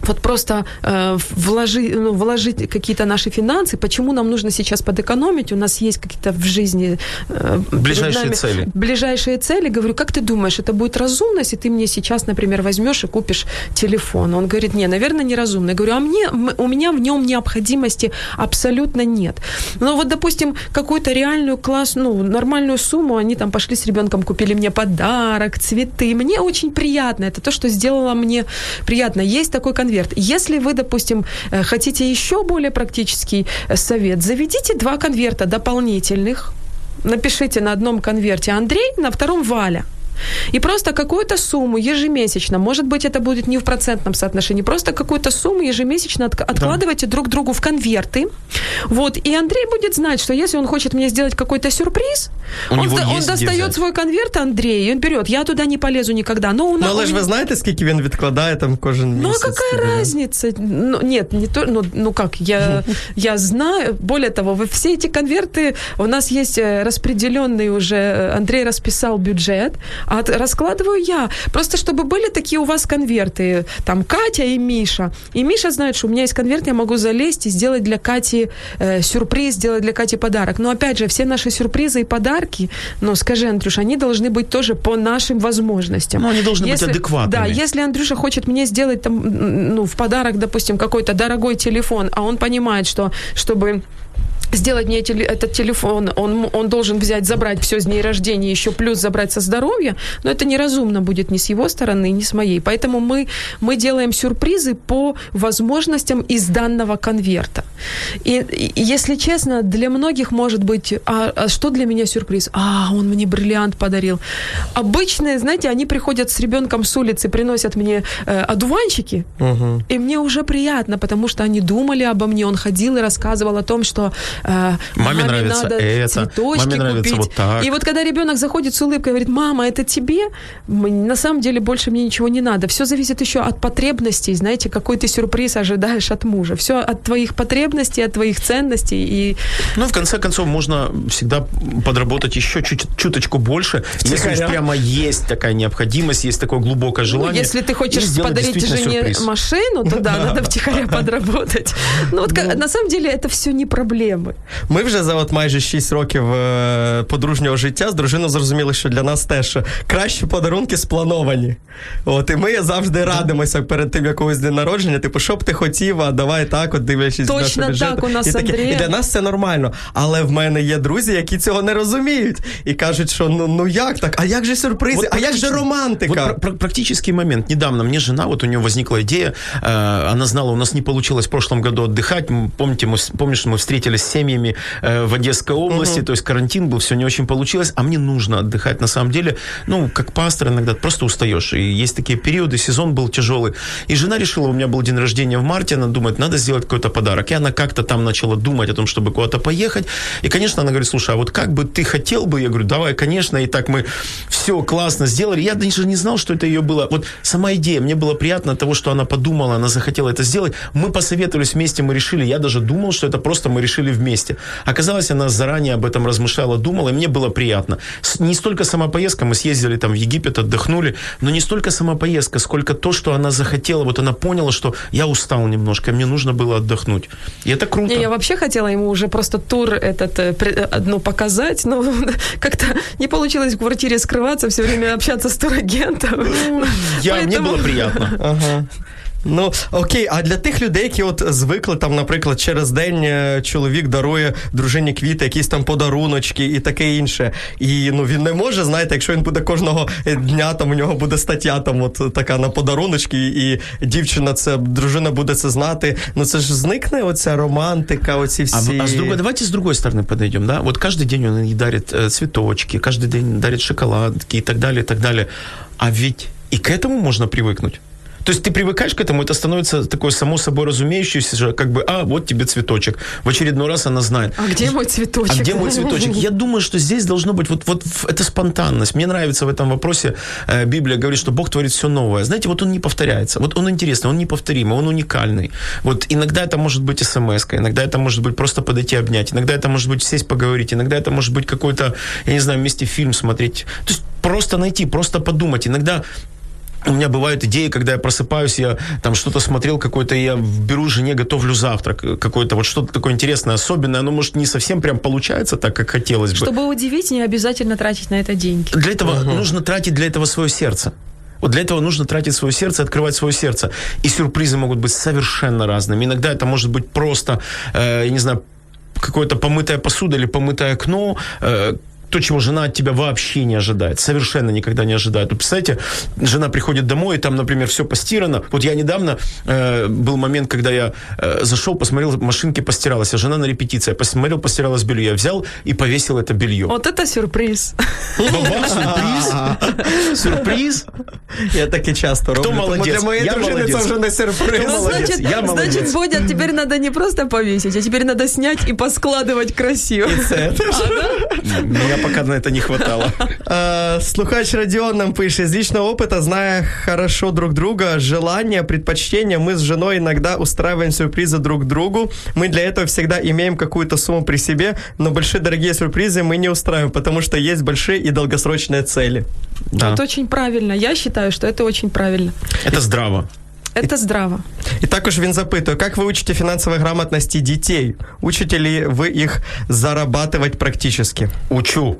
вот просто э, вложи, ну, вложить какие-то наши финансы, почему нам нужно сейчас подэкономить, у нас есть какие-то в жизни... Э, ближайшие нами, цели. Ближайшие цели. Говорю, как ты думаешь, это будет разумно, если ты мне сейчас, например, возьмешь и купишь телефон? Он говорит, не, наверное, неразумно. Я говорю, а мне, у меня в нем необходимости абсолютно нет. Но вот, допустим, какую-то реальную класс, ну, нормальную сумму, они там пошли с ребенком, купили мне подарок, цветы. Мне очень приятно, это то, что сделало мне приятно. Есть такой конверт конверт. Если вы, допустим, э, хотите еще более практический э, совет, заведите два конверта дополнительных, напишите на одном конверте Андрей, на втором Валя. И просто какую-то сумму ежемесячно, может быть, это будет не в процентном соотношении, просто какую-то сумму ежемесячно от, откладывайте да. друг другу в конверты. Вот, и Андрей будет знать, что если он хочет мне сделать какой-то сюрприз, у он, он достает свой конверт, Андрей, и он берет. Я туда не полезу никогда. Но, у ну, але ж ви знаєте, скільки він відкладає там кожен місяць? Ну, а какая да? разница? Ну, нет, не то, ну, ну как, я, я знаю, более того, все эти конверты, у нас есть э, распределенный уже, э, Андрей расписал бюджет, а раскладываю я. Просто чтобы были такие у вас конверты, там Катя и Миша. И Миша знает, что у меня есть конверт, я могу залезть и сделать для Кати э, сюрприз, сделать для Кати подарок. Но опять же, все наши сюрпризы и подарки, ну скажи, Андрюш, они должны быть тоже по нашим возможностям. Ну, они должны если, быть адекватными. Да, если Андрюша хочет мне сделать там, ну, в подарок, допустим, какой-то дорогой телефон, а он понимает, что чтобы сделать мне этот телефон, он, он должен взять, забрать все с дней рождения, еще плюс забрать со здоровья, но это неразумно будет ни с его стороны, ни с моей. Поэтому мы, мы делаем сюрпризы по возможностям из данного конверта. И, и если честно, для многих может быть, а, а что для меня сюрприз? А, он мне бриллиант подарил. Обычные, знаете, они приходят с ребенком с улицы, приносят мне э, одуванчики, угу. и мне уже приятно, потому что они думали обо мне, он ходил и рассказывал о том, что маме, маме нравится надо это, цветочки маме нравится купить. вот так. И вот когда ребенок заходит с улыбкой и говорит, мама, это тебе, на самом деле больше мне ничего не надо. Все зависит еще от потребностей, знаете, какой ты сюрприз ожидаешь от мужа. Все от твоих потребностей, от твоих ценностей. И... Ну, в конце концов, можно всегда подработать еще чуть, чуточку больше, если уж прямо есть такая необходимость, есть такое глубокое ну, желание. Ну, если ты хочешь подарить жене сюрприз. машину, то да, надо втихаря подработать. Ну, вот ну. на самом деле это все не проблемы. Ми вже за от майже 6 років е, подружнього життя з дружиною зрозуміли, що для нас теж кращі подарунки сплановані. От, І ми завжди радимося перед тим якогось день народження. Типу, що б ти хотів, а давай так, от дивлячись Точно бюджет. так, у нас і, таке. Андрія. і для нас це нормально. Але в мене є друзі, які цього не розуміють. І кажуть, що ну ну як так? А як же сюрпризи? Вот а як же романтика? Вот пр- практический момент. Недавно мне жена, вот у нее возникла идея, э, она знала, у нас не получилось в прошлом году отдыхать. Помните, мы, помнишь, мы встретились с семьями э, в Одесской области, угу. то есть карантин был, все не очень получилось, а мне нужно отдыхать. На самом деле, ну, как пастор иногда просто устаешь. И есть такие периоды, сезон был тяжелый. И жена решила, у меня был день рождения в марте, она думает, надо сделать какой-то подарок. И она как-то там начала думать о том, чтобы куда-то поехать. И, конечно, она говорит, слушай, а вот как бы ты хотел бы? Я говорю, давай, конечно. И так мы все классно сделали. Я даже не знал, что это ее было. Вот сама идея, мне было приятно от того, что она подумала, она захотела это сделать. Мы посоветовались вместе, мы решили. Я даже думал, что это просто мы решили вместе. Оказалось, она заранее об этом размышляла, думала, и мне было приятно. Не столько сама поездка, мы съездили там в Египет, отдохнули, но не столько сама поездка, сколько то, что она захотела. Вот она поняла, что я устал немножко, мне нужно было отдохнуть. И это круто. Не, я вообще хотела ему уже просто тур этот э, э, ну, показать, но как-то не получилось в квартире скрываться, все время общаться с турагентом. Я, Поэтому... Мне было приятно. Ага. Ну окей, а для тих людей, які от звикли там, наприклад, через день е, чоловік дарує дружині квіти, якісь там подаруночки і таке інше. І ну він не може, знаєте, якщо він буде кожного дня, там у нього буде стаття там, от така на подаруночки, і дівчина це дружина буде це знати. Ну це ж зникне оця романтика, оці всі. А, а с другой, давайте с другой стороны подойдем, да? Вот каждый день он ей дарит э, цветочки, каждый день дарит шоколадки и так далее, и так далее. А ведь и к этому можно привыкнуть. То есть ты привыкаешь к этому, это становится такое само собой разумеющееся же, как бы, а, вот тебе цветочек. В очередной раз она знает. А где мой цветочек? А где мой цветочек? Я думаю, что здесь должно быть вот, вот это спонтанность. Мне нравится в этом вопросе, э, Библия говорит, что Бог творит все новое. Знаете, вот он не повторяется. Вот он интересный, он неповторимый, он уникальный. Вот иногда это может быть смс иногда это может быть просто подойти обнять, иногда это может быть сесть поговорить, иногда это может быть какой-то, я не знаю, вместе фильм смотреть. То есть просто найти, просто подумать. Иногда у меня бывают идеи, когда я просыпаюсь, я там что-то смотрел какой-то, я беру жене, готовлю завтрак, какое-то вот что-то такое интересное, особенное, оно может не совсем прям получается так, как хотелось бы. Чтобы удивить, не обязательно тратить на это деньги. Для этого угу. нужно тратить для этого свое сердце. Вот для этого нужно тратить свое сердце, открывать свое сердце. И сюрпризы могут быть совершенно разными. Иногда это может быть просто, э, я не знаю, какое-то помытая посуда или помытое окно, э, то, чего жена от тебя вообще не ожидает, совершенно никогда не ожидает. Вот представляете, жена приходит домой, и там, например, все постирано. Вот я недавно, э, был момент, когда я э, зашел, посмотрел, машинки постиралась, а жена на репетиции. Я посмотрел, постиралась белье. Я взял и повесил это белье. Вот это сюрприз. Сюрприз? Сюрприз? Я так и часто роблю. Кто молодец? Для моей дружины это уже не сюрприз. Значит, я молодец. Значит, Бодя, теперь надо не просто повесить, а теперь надо снять и поскладывать красиво. Меня пока на это не хватало. Слухач Родион нам пишет. Из личного опыта, зная хорошо друг друга, желания, предпочтения, мы с женой иногда устраиваем сюрпризы друг другу. Мы для этого всегда имеем какую-то сумму при себе, но большие дорогие сюрпризы мы не устраиваем, потому что есть большие и долгосрочные цели. Да. Это очень правильно. Я считаю, что это очень правильно. Это здраво. Это здраво. І також він запитує, як ви учите фінансової грамотності дітей? Учите ли ви їх зарабатывать практически? Учу.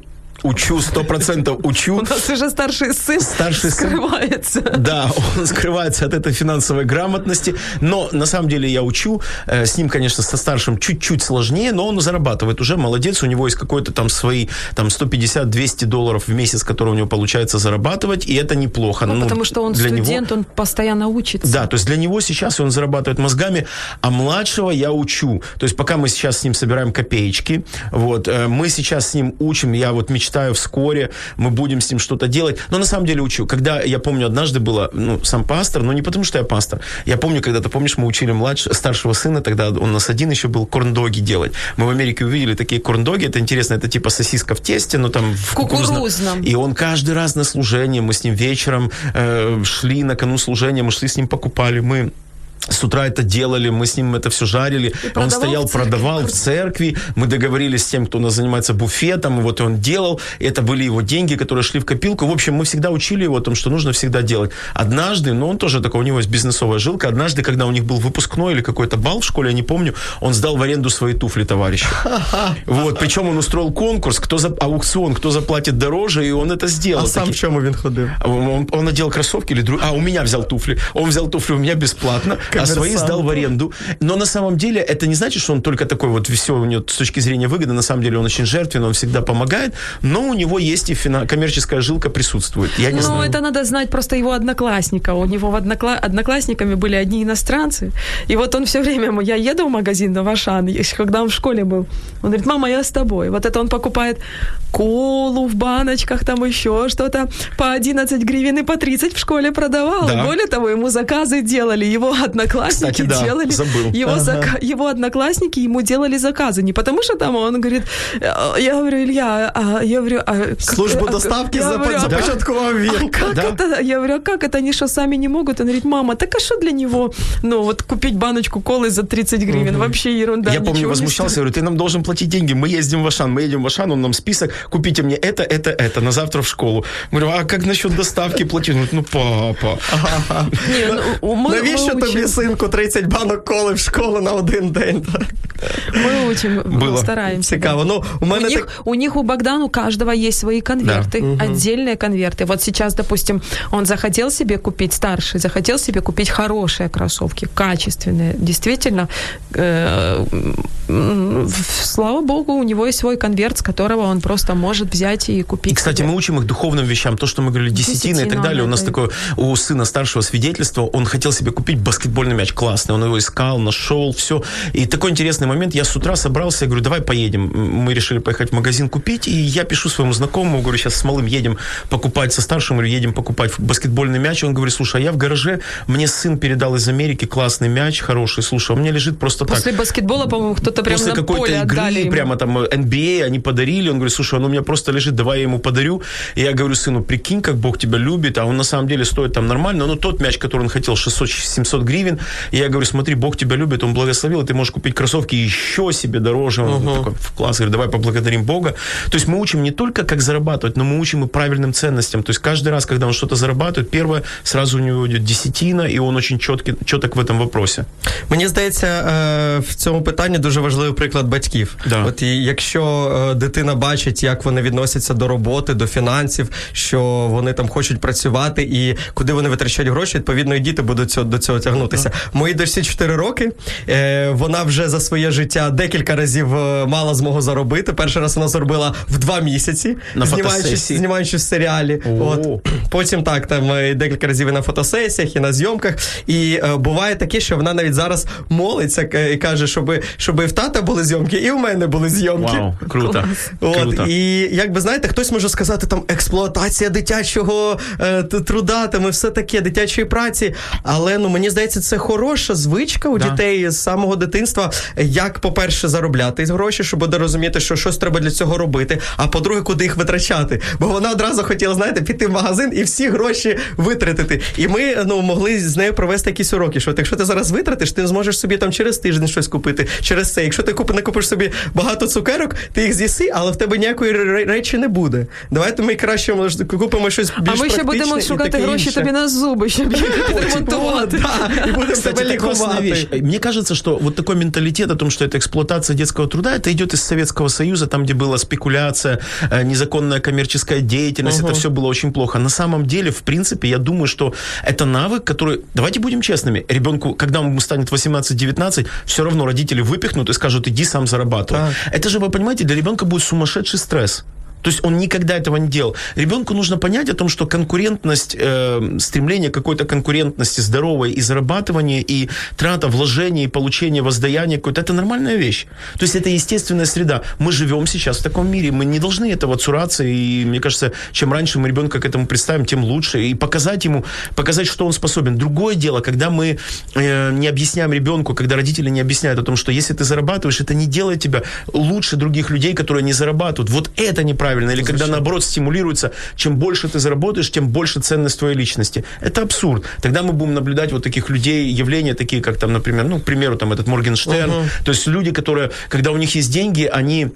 учу, сто процентов учу. У нас уже старший сын старший скрывается. Сын, да, он скрывается от этой финансовой грамотности, но на самом деле я учу. Э, с ним, конечно, со старшим чуть-чуть сложнее, но он зарабатывает уже, молодец, у него есть какой-то там свои там 150-200 долларов в месяц, которые у него получается зарабатывать, и это неплохо. Ну, ну потому что он для студент, него... он постоянно учится. Да, то есть для него сейчас он зарабатывает мозгами, а младшего я учу. То есть пока мы сейчас с ним собираем копеечки, вот, э, мы сейчас с ним учим, я вот мечтаю вскоре, мы будем с ним что-то делать, но на самом деле учу. Когда, я помню, однажды было, ну, сам пастор, но не потому, что я пастор, я помню, когда, ты помнишь, мы учили младшего, старшего сына, тогда он у нас один еще был, корндоги делать. Мы в Америке увидели такие корндоги, это интересно, это типа сосиска в тесте, но там в кукурузном. И он каждый раз на служение, мы с ним вечером э, шли на кону служения, мы шли с ним покупали, мы с утра это делали, мы с ним это все жарили. Он стоял, в продавал в церкви. Мы договорились с тем, кто у нас занимается буфетом, и вот он делал. Это были его деньги, которые шли в копилку. В общем, мы всегда учили его о том, что нужно всегда делать. Однажды, ну он тоже такой, у него есть бизнесовая жилка. Однажды, когда у них был выпускной или какой-то бал в школе, я не помню, он сдал в аренду свои туфли товарищу. Вот, причем он устроил конкурс, кто за аукцион, кто заплатит дороже, и он это сделал. А сам в чем он ходил? Он, надел кроссовки или друг... А, у меня взял туфли. Он взял туфли у меня бесплатно а свои сдал в аренду. Но на самом деле это не значит, что он только такой вот все у него с точки зрения выгоды. На самом деле он очень жертвенный, он всегда помогает. Но у него есть и фина... коммерческая жилка присутствует. Я не ну, знаю. это надо знать просто его одноклассника. У него однокла... одноклассниками были одни иностранцы. И вот он все время, я еду в магазин на Вашан, когда он в школе был. Он говорит, мама, я с тобой. Вот это он покупает колу в баночках, там еще что-то по 11 гривен и по 30 в школе продавал. Да. Более того, ему заказы делали его одноклассники Кстати, да, делали. Забыл. Его, ага. зак... его одноклассники ему делали заказы. Не потому что там он говорит, «Э, я говорю, Илья, а я говорю, а как, службу а, доставки я говорю, започаткував він. А как да? это? Я говорю, а как это? Они что, сами не могут? Он говорит, мама, так а что для него, ну, вот купить баночку колы за 30 гривен? Угу. Вообще ерунда. Я помню, возмущался, говорю, ты нам должен платить деньги, мы ездим в Ашан, мы едем в Ашан, он нам список, купите мне это, это, это, на завтра в школу. Говорю, а как насчет доставки платить? Он говорит, ну, папа. Ну, Навіщо тобі, синку, 30 банок коли в школу на один день? Мы учим, Было. стараемся. Цікаво. Ну, у, мене у, них, у них у Богдана у каждого есть свои конверты, да. отдельные конверты. Вот сейчас, допустим, он захотел себе купить старший, захотел себе купить хорошие кроссовки, качественные. Действительно, э, слава богу, у него есть свой конверт, с которого он просто может взять и купить. И, кстати, себе. мы учим их духовным вещам. То, что мы говорили, десятина, десятина и так далее. У нас такое у сына старшего свидетельство. Он хотел себе купить баскетбольный мяч классный. Он его искал, нашел, все. И такой интересный момент. Я с утра собрался, я говорю, давай поедем. Мы решили поехать в магазин купить. И я пишу своему знакомому, говорю, сейчас с малым едем покупать со старшим или едем покупать баскетбольный мяч. Он говорит, слушай, а я в гараже, мне сын передал из Америки классный мяч, хороший. Слушай, а у меня лежит просто После так. После баскетбола, по-моему, кто-то прямо После на какой-то поле игры, прямо там NBA, э, они подарили. Он говорит, слушай, он у меня просто лежит, давай я ему подарю. И я говорю сыну, прикинь, как Бог тебя любит, а он на самом деле стоит там нормально. Но тот мяч, который он хотел, 600-700 гривен. И я говорю, смотри, Бог тебя любит, он благословил, и ты можешь купить кроссовки еще себе дороже. Он uh-huh. такой, в класс, говорит, давай поблагодарим Бога. То есть мы учим не только, как зарабатывать, но мы учим и правильным ценностям. То есть каждый раз, когда он что-то зарабатывает, первое, сразу у него идет десятина, и он очень чіткий, чіток в этом вопросе. Мені здається, в цьому питанні дуже важливий приклад батьків. Да. От і якщо дитина бачить, як вони відносяться до роботи, до фінансів, що вони там хочуть працювати і куди вони витрачають гроші, відповідно, і діти будуть цього, до цього тягнутися. Да. Моїй дочці 4 роки. Е, Вона вже за своє життя декілька разів мала змогу заробити. Перший раз вона заробила в два місяці, на знімаючись, знімаючись в серіалі. От потім так там декілька разів і на фотосесіях, і на зйомках. І е, буває таке, що вона навіть зараз молиться і каже, щоб щоб в тата були зйомки, і в мене були зйомки. Вау, Круто. От, круто. І як би знаєте, хтось може сказати там експлуатація дитячого е, труда, там і все таке, дитячої праці. Але ну мені здається, це хороша звичка у да. дітей з самого дитинства. Як, по-перше, заробляти гроші, щоб буде розуміти, що щось треба для цього робити. А по-друге, куди їх витрачати. Бо вона одразу хотіла, знаєте, піти в магазин і всі гроші витратити. І ми ну могли з нею провести якісь уроки. Що от якщо ти зараз витратиш, ти зможеш собі там через тиждень щось купити, через цей Якщо ти куп, не купиш собі багато цукерок, ти їх з'їси, але в тебе ніякої речі не буде. Давайте ми краще може, купимо щось більш А ми ще будемо шукати гроші тобі на зуби, щоб їх ремонтувати. Кстати, вещь. Мне кажется, что вот такой менталитет о том, что это эксплуатация детского труда, это идет из Советского Союза, там, где была спекуляция, э, незаконная коммерческая деятельность, uh-huh. это все было очень плохо. На самом деле, в принципе, я думаю, что это навык, который, давайте будем честными, ребенку, когда ему станет 18-19, все равно родители выпихнут и скажут, иди сам зарабатывай. Так. Это же, вы понимаете, для ребенка будет сумасшедший стресс. То есть он никогда этого не делал. Ребенку нужно понять о том, что конкурентность, э, стремление какой-то конкурентности здоровой и зарабатывание, и трата вложений, и получение воздаяния какое-то, это нормальная вещь. То есть это естественная среда. Мы живем сейчас в таком мире, мы не должны этого цураться, и мне кажется, чем раньше мы ребенка к этому представим, тем лучше. И показать ему, показать, что он способен. Другое дело, когда мы э, не объясняем ребенку, когда родители не объясняют о том, что если ты зарабатываешь, это не делает тебя лучше других людей, которые не зарабатывают. Вот это неправильно правильно, или Зачем? когда наоборот стимулируется, чем больше ты заработаешь, тем больше ценность твоей личности. Это абсурд. Тогда мы будем наблюдать вот таких людей, явления такие, как там, например, ну, к примеру, там этот Моргенштерн, uh-huh. то есть люди, которые, когда у них есть деньги, они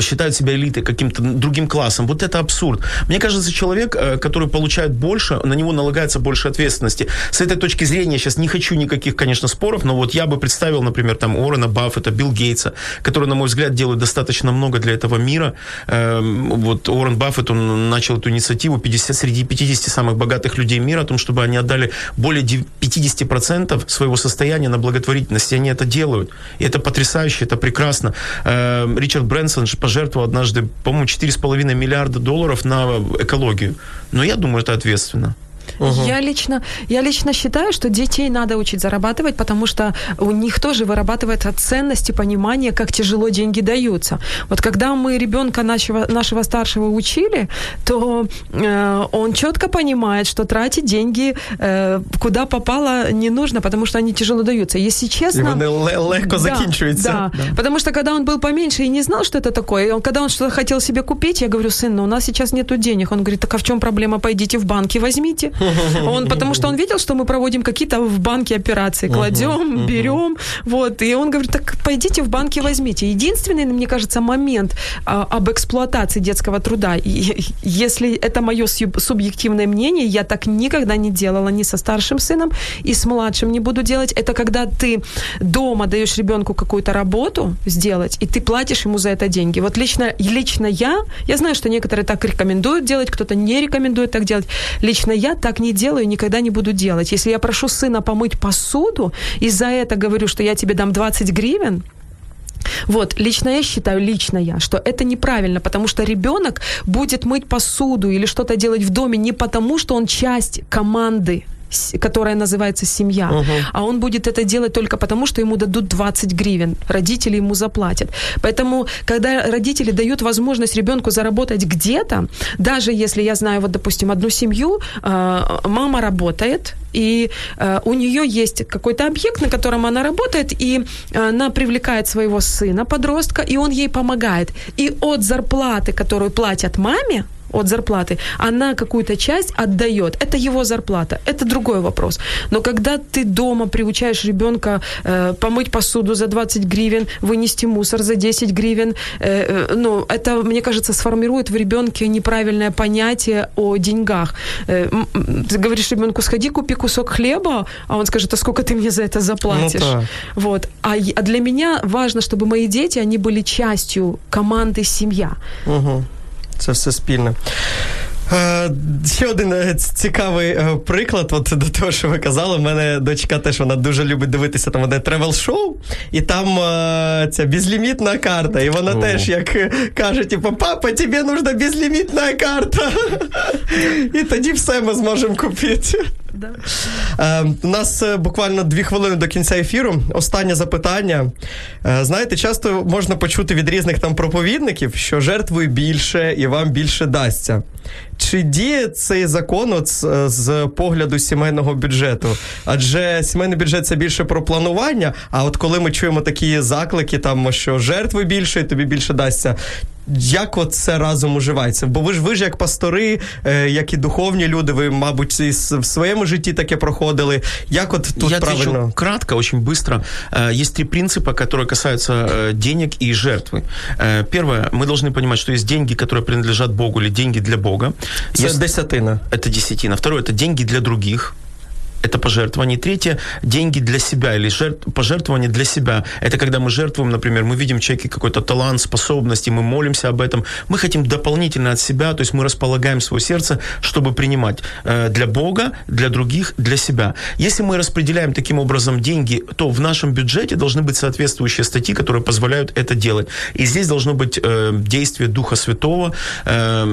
считают себя элитой каким-то другим классом. Вот это абсурд. Мне кажется, человек, э, который получает больше, на него налагается больше ответственности. С этой точки зрения сейчас не хочу никаких, конечно, споров, но вот я бы представил, например, там Уоррена Баффета, Билл Гейтса, которые, на мой взгляд, делают достаточно много для этого мира. Эм, вот Уоррен Баффет, он начал эту инициативу 50, среди 50 самых богатых людей мира, о том, чтобы они отдали более 50% своего состояния на благотворительность. И они это делают. И это потрясающе, это прекрасно. Эм, Ричард Брэнсон же пожертвовал однажды, по-моему, 4,5 миллиарда долларов на экологию. Но я думаю, это ответственно. Угу. Я, лично, я лично считаю, что детей надо учить зарабатывать, потому что у них тоже вырабатывается ценность и понимание, как тяжело деньги даются. Вот когда мы ребенка нашего, нашего старшего учили, то э, он четко понимает, что тратить деньги э, куда попало не нужно, потому что они тяжело даются. Если честно... И вони легко да, закінчуються. Да, да. Потому что когда он был поменьше и не знал, что это такое, он, когда он что-то хотел себе купить, я говорю, сын, ну у нас сейчас нету денег. Он говорит, так а в чем проблема? Пойдите в банк и возьмите. Он, потому что он видел, что мы проводим какие-то в банке операции, кладем, берем, вот, и он говорит, так пойдите в банке возьмите. Единственный, мне кажется, момент а, об эксплуатации детского труда, и, если это мое субъективное мнение, я так никогда не делала ни со старшим сыном, и с младшим не буду делать, это когда ты дома даешь ребенку какую-то работу сделать, и ты платишь ему за это деньги. Вот лично, лично я, я знаю, что некоторые так рекомендуют делать, кто-то не рекомендует так делать. Лично я так не делаю, никогда не буду делать. Если я прошу сына помыть посуду, и за это говорю, что я тебе дам 20 гривен, вот, лично я считаю, лично я, что это неправильно, потому что ребенок будет мыть посуду или что-то делать в доме не потому, что он часть команды которая называется семья, угу. а он будет это делать только потому, что ему дадут 20 гривен, родители ему заплатят. Поэтому, когда родители дают возможность ребенку заработать где-то, даже если я знаю, вот, допустим, одну семью, а, мама работает, и а, у нее есть какой-то объект, на котором она работает, и она привлекает своего сына, подростка, и он ей помогает. И от зарплаты, которую платят маме, от зарплаты, она какую-то часть отдает. Это его зарплата. Это другой вопрос. Но когда ты дома приучаешь ребенка э, помыть посуду за 20 гривен, вынести мусор за 10 гривен, э, э, ну, это, мне кажется, сформирует в ребенке неправильное понятие о деньгах. Э, ты говоришь ребенку, сходи, купи кусок хлеба, а он скажет, а сколько ты мне за это заплатишь? Ну, да. Вот. А, а для меня важно, чтобы мои дети, они были частью команды «Семья». Угу. Це все спільне. Е, ще один е, цікавий е, приклад, от до того, що ви казали, У мене дочка теж вона дуже любить дивитися там одне тревел-шоу, і там ця безлімітна карта. І вона О. теж як каже: типу, папа, тобі нужна безлімітна карта. І тоді все ми зможемо купити. Е, У нас е, буквально дві хвилини до кінця ефіру. Останнє запитання. Е, знаєте, часто можна почути від різних там проповідників, що жертвуй більше і вам більше дасться. Чи діє цей закон от з, е, з погляду сімейного бюджету? Адже сімейний бюджет це більше про планування. А от коли ми чуємо такі заклики, там що жертви більше, тобі більше дасться як от це разом уживається? Бо ви ж ви ж як пастори, е, як і духовні люди, ви, мабуть, і в своєму житті таке проходили. Як от тут Я правильно? кратко, очень быстро. Э, есть три принципа, которые касаются э, денег и жертвы. Э, первое, мы должны понимать, что есть деньги, которые принадлежат Богу, или деньги для Бога. Это есть... десятина. Это десятина. Второе, это деньги для других Это пожертвование. Третье – деньги для себя или жертв, пожертвование для себя. Это когда мы жертвуем, например, мы видим в человеке какой-то талант, способности, мы молимся об этом. Мы хотим дополнительно от себя, то есть мы располагаем свое сердце, чтобы принимать э, для Бога, для других, для себя. Если мы распределяем таким образом деньги, то в нашем бюджете должны быть соответствующие статьи, которые позволяют это делать. И здесь должно быть э, действие Духа Святого, э,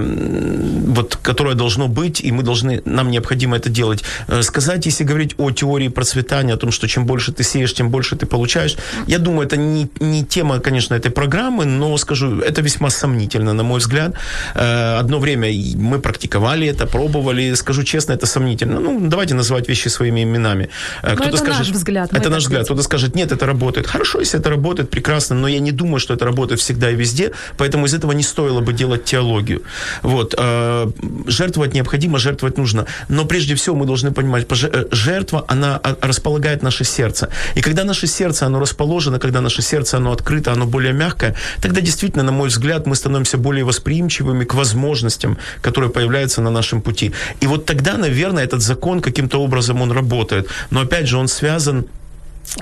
вот, которое должно быть, и мы должны, нам необходимо это делать. Сказать, если говорить о теории процветания, о том, что чем больше ты сеешь, тем больше ты получаешь, я думаю, это не, не тема, конечно, этой программы, но скажу, это весьма сомнительно, на мой взгляд. Э, одно время мы практиковали это, пробовали, скажу честно, это сомнительно. Ну, давайте называть вещи своими именами. Э, кто-то скажет, наш взгляд. Это наш взгляд. Кто-то скажет, нет, это работает. Хорошо, если это работает, прекрасно, но я не думаю, что это работает всегда и везде, поэтому из этого не стоило бы делать теологию. Вот. Э, жертвовать необходимо, жертвовать нужно. Но прежде всего мы должны понимать, жертва, она располагает наше сердце. И когда наше сердце, оно расположено, когда наше сердце, оно открыто, оно более мягкое, тогда действительно, на мой взгляд, мы становимся более восприимчивыми к возможностям, которые появляются на нашем пути. И вот тогда, наверное, этот закон каким-то образом он работает. Но опять же, он связан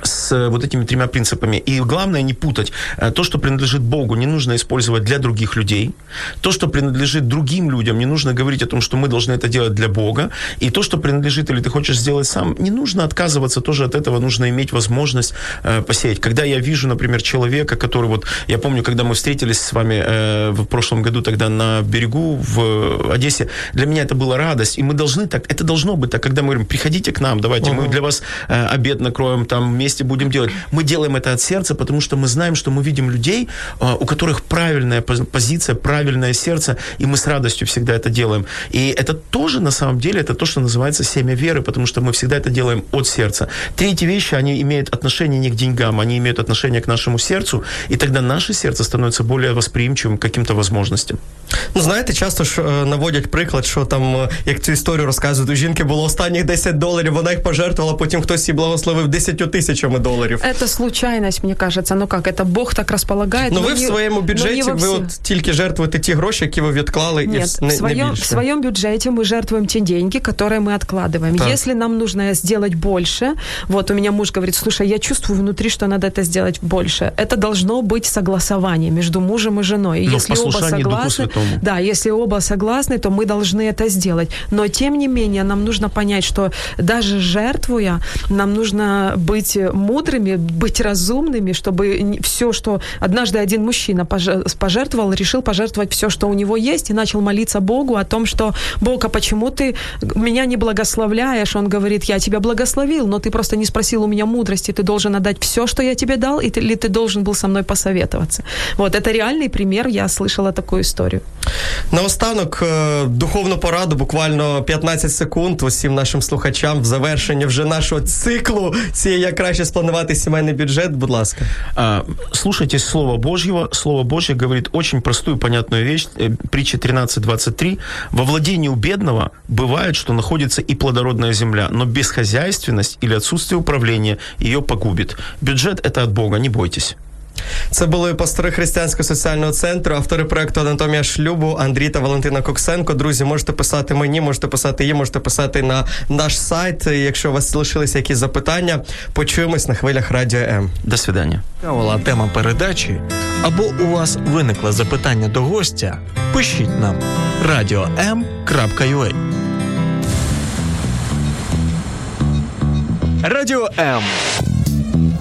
с вот этими тремя принципами. И главное не путать. Э, то, что принадлежит Богу, не нужно использовать для других людей. То, что принадлежит другим людям, не нужно говорить о том, что мы должны это делать для Бога. И то, что принадлежит или ты хочешь сделать сам, не нужно отказываться тоже от этого. Нужно иметь возможность э, посеять. Когда я вижу, например, человека, который вот... Я помню, когда мы встретились с вами э, в прошлом году тогда на берегу в Одессе, для меня это была радость. И мы должны так... Это должно быть так, когда мы говорим, приходите к нам, давайте, uh-huh. мы для вас э, обед накроем, там вместе будем делать. Мы делаем это от сердца, потому что мы знаем, что мы видим людей, а, у которых правильная позиция, правильное сердце, и мы с радостью всегда это делаем. И это тоже, на самом деле, это то, что называется семя веры, потому что мы всегда это делаем от сердца. Третьи вещи, они имеют отношение не к деньгам, они имеют отношение к нашему сердцу, и тогда наше сердце становится более восприимчивым к каким-то возможностям. Ну, знаєте, часто ж наводять приклад, що там, як цю історію розказують, у жінки було останніх 10 доларів, вона їх пожертвувала, потім хтось їй благословив 10 тисячами доларів. Это случайность, мне кажется. Ну как, это Бог так располагает. Ну ви в своєму бюджеті, ви от тільки жертвуєте ті гроші, які ви відклали, Нет, і не, в, своем, не в своем бюджете мы жертвуем те деньги, которые мы откладываем. Так. Если нам нужно сделать больше, вот у меня муж говорит, слушай, я чувствую внутри, что надо это сделать больше. Это должно быть согласование между мужем и женой. И Но если оба согласны, да, если оба согласны, то мы должны это сделать. Но тем не менее, нам нужно понять, что даже жертвуя, нам нужно быть мудрыми, быть разумными, чтобы все, что однажды один мужчина пожертвовал, решил пожертвовать все, что у него есть, и начал молиться Богу о том, что Бог, а почему ты меня не благословляешь? Он говорит, я тебя благословил, но ты просто не спросил у меня мудрости, ты должен отдать все, что я тебе дал, или ты должен был со мной посоветоваться. Вот, это реальный пример, я слышала такую историю. Наостанок е, духовну пораду, буквально 15 секунд усім нашим слухачам в завершенні вже нашого циклу цієї як краще спланувати сімейний бюджет. Будь ласка, а, слушайте слово Божьего. Слово Божье говорит очень простую, понятную вещь. Э, притча 13.23. Во владении у бедного бывает, что находится и плодородная земля, но бесхозяйственность или отсутствие управления ее погубит. Бюджет это от Бога, не бойтесь. Це були пастори християнського соціального центру, автори проекту Анатомія шлюбу Андрій та Валентина Коксенко. Друзі, можете писати мені, можете писати їм, можете писати на наш сайт. Якщо у вас залишилися якісь запитання, почуємось на хвилях радіо М. До свидання. Цікавила тема передачі або у вас виникло запитання до гостя. Пишіть нам radio.m.ua Радіо М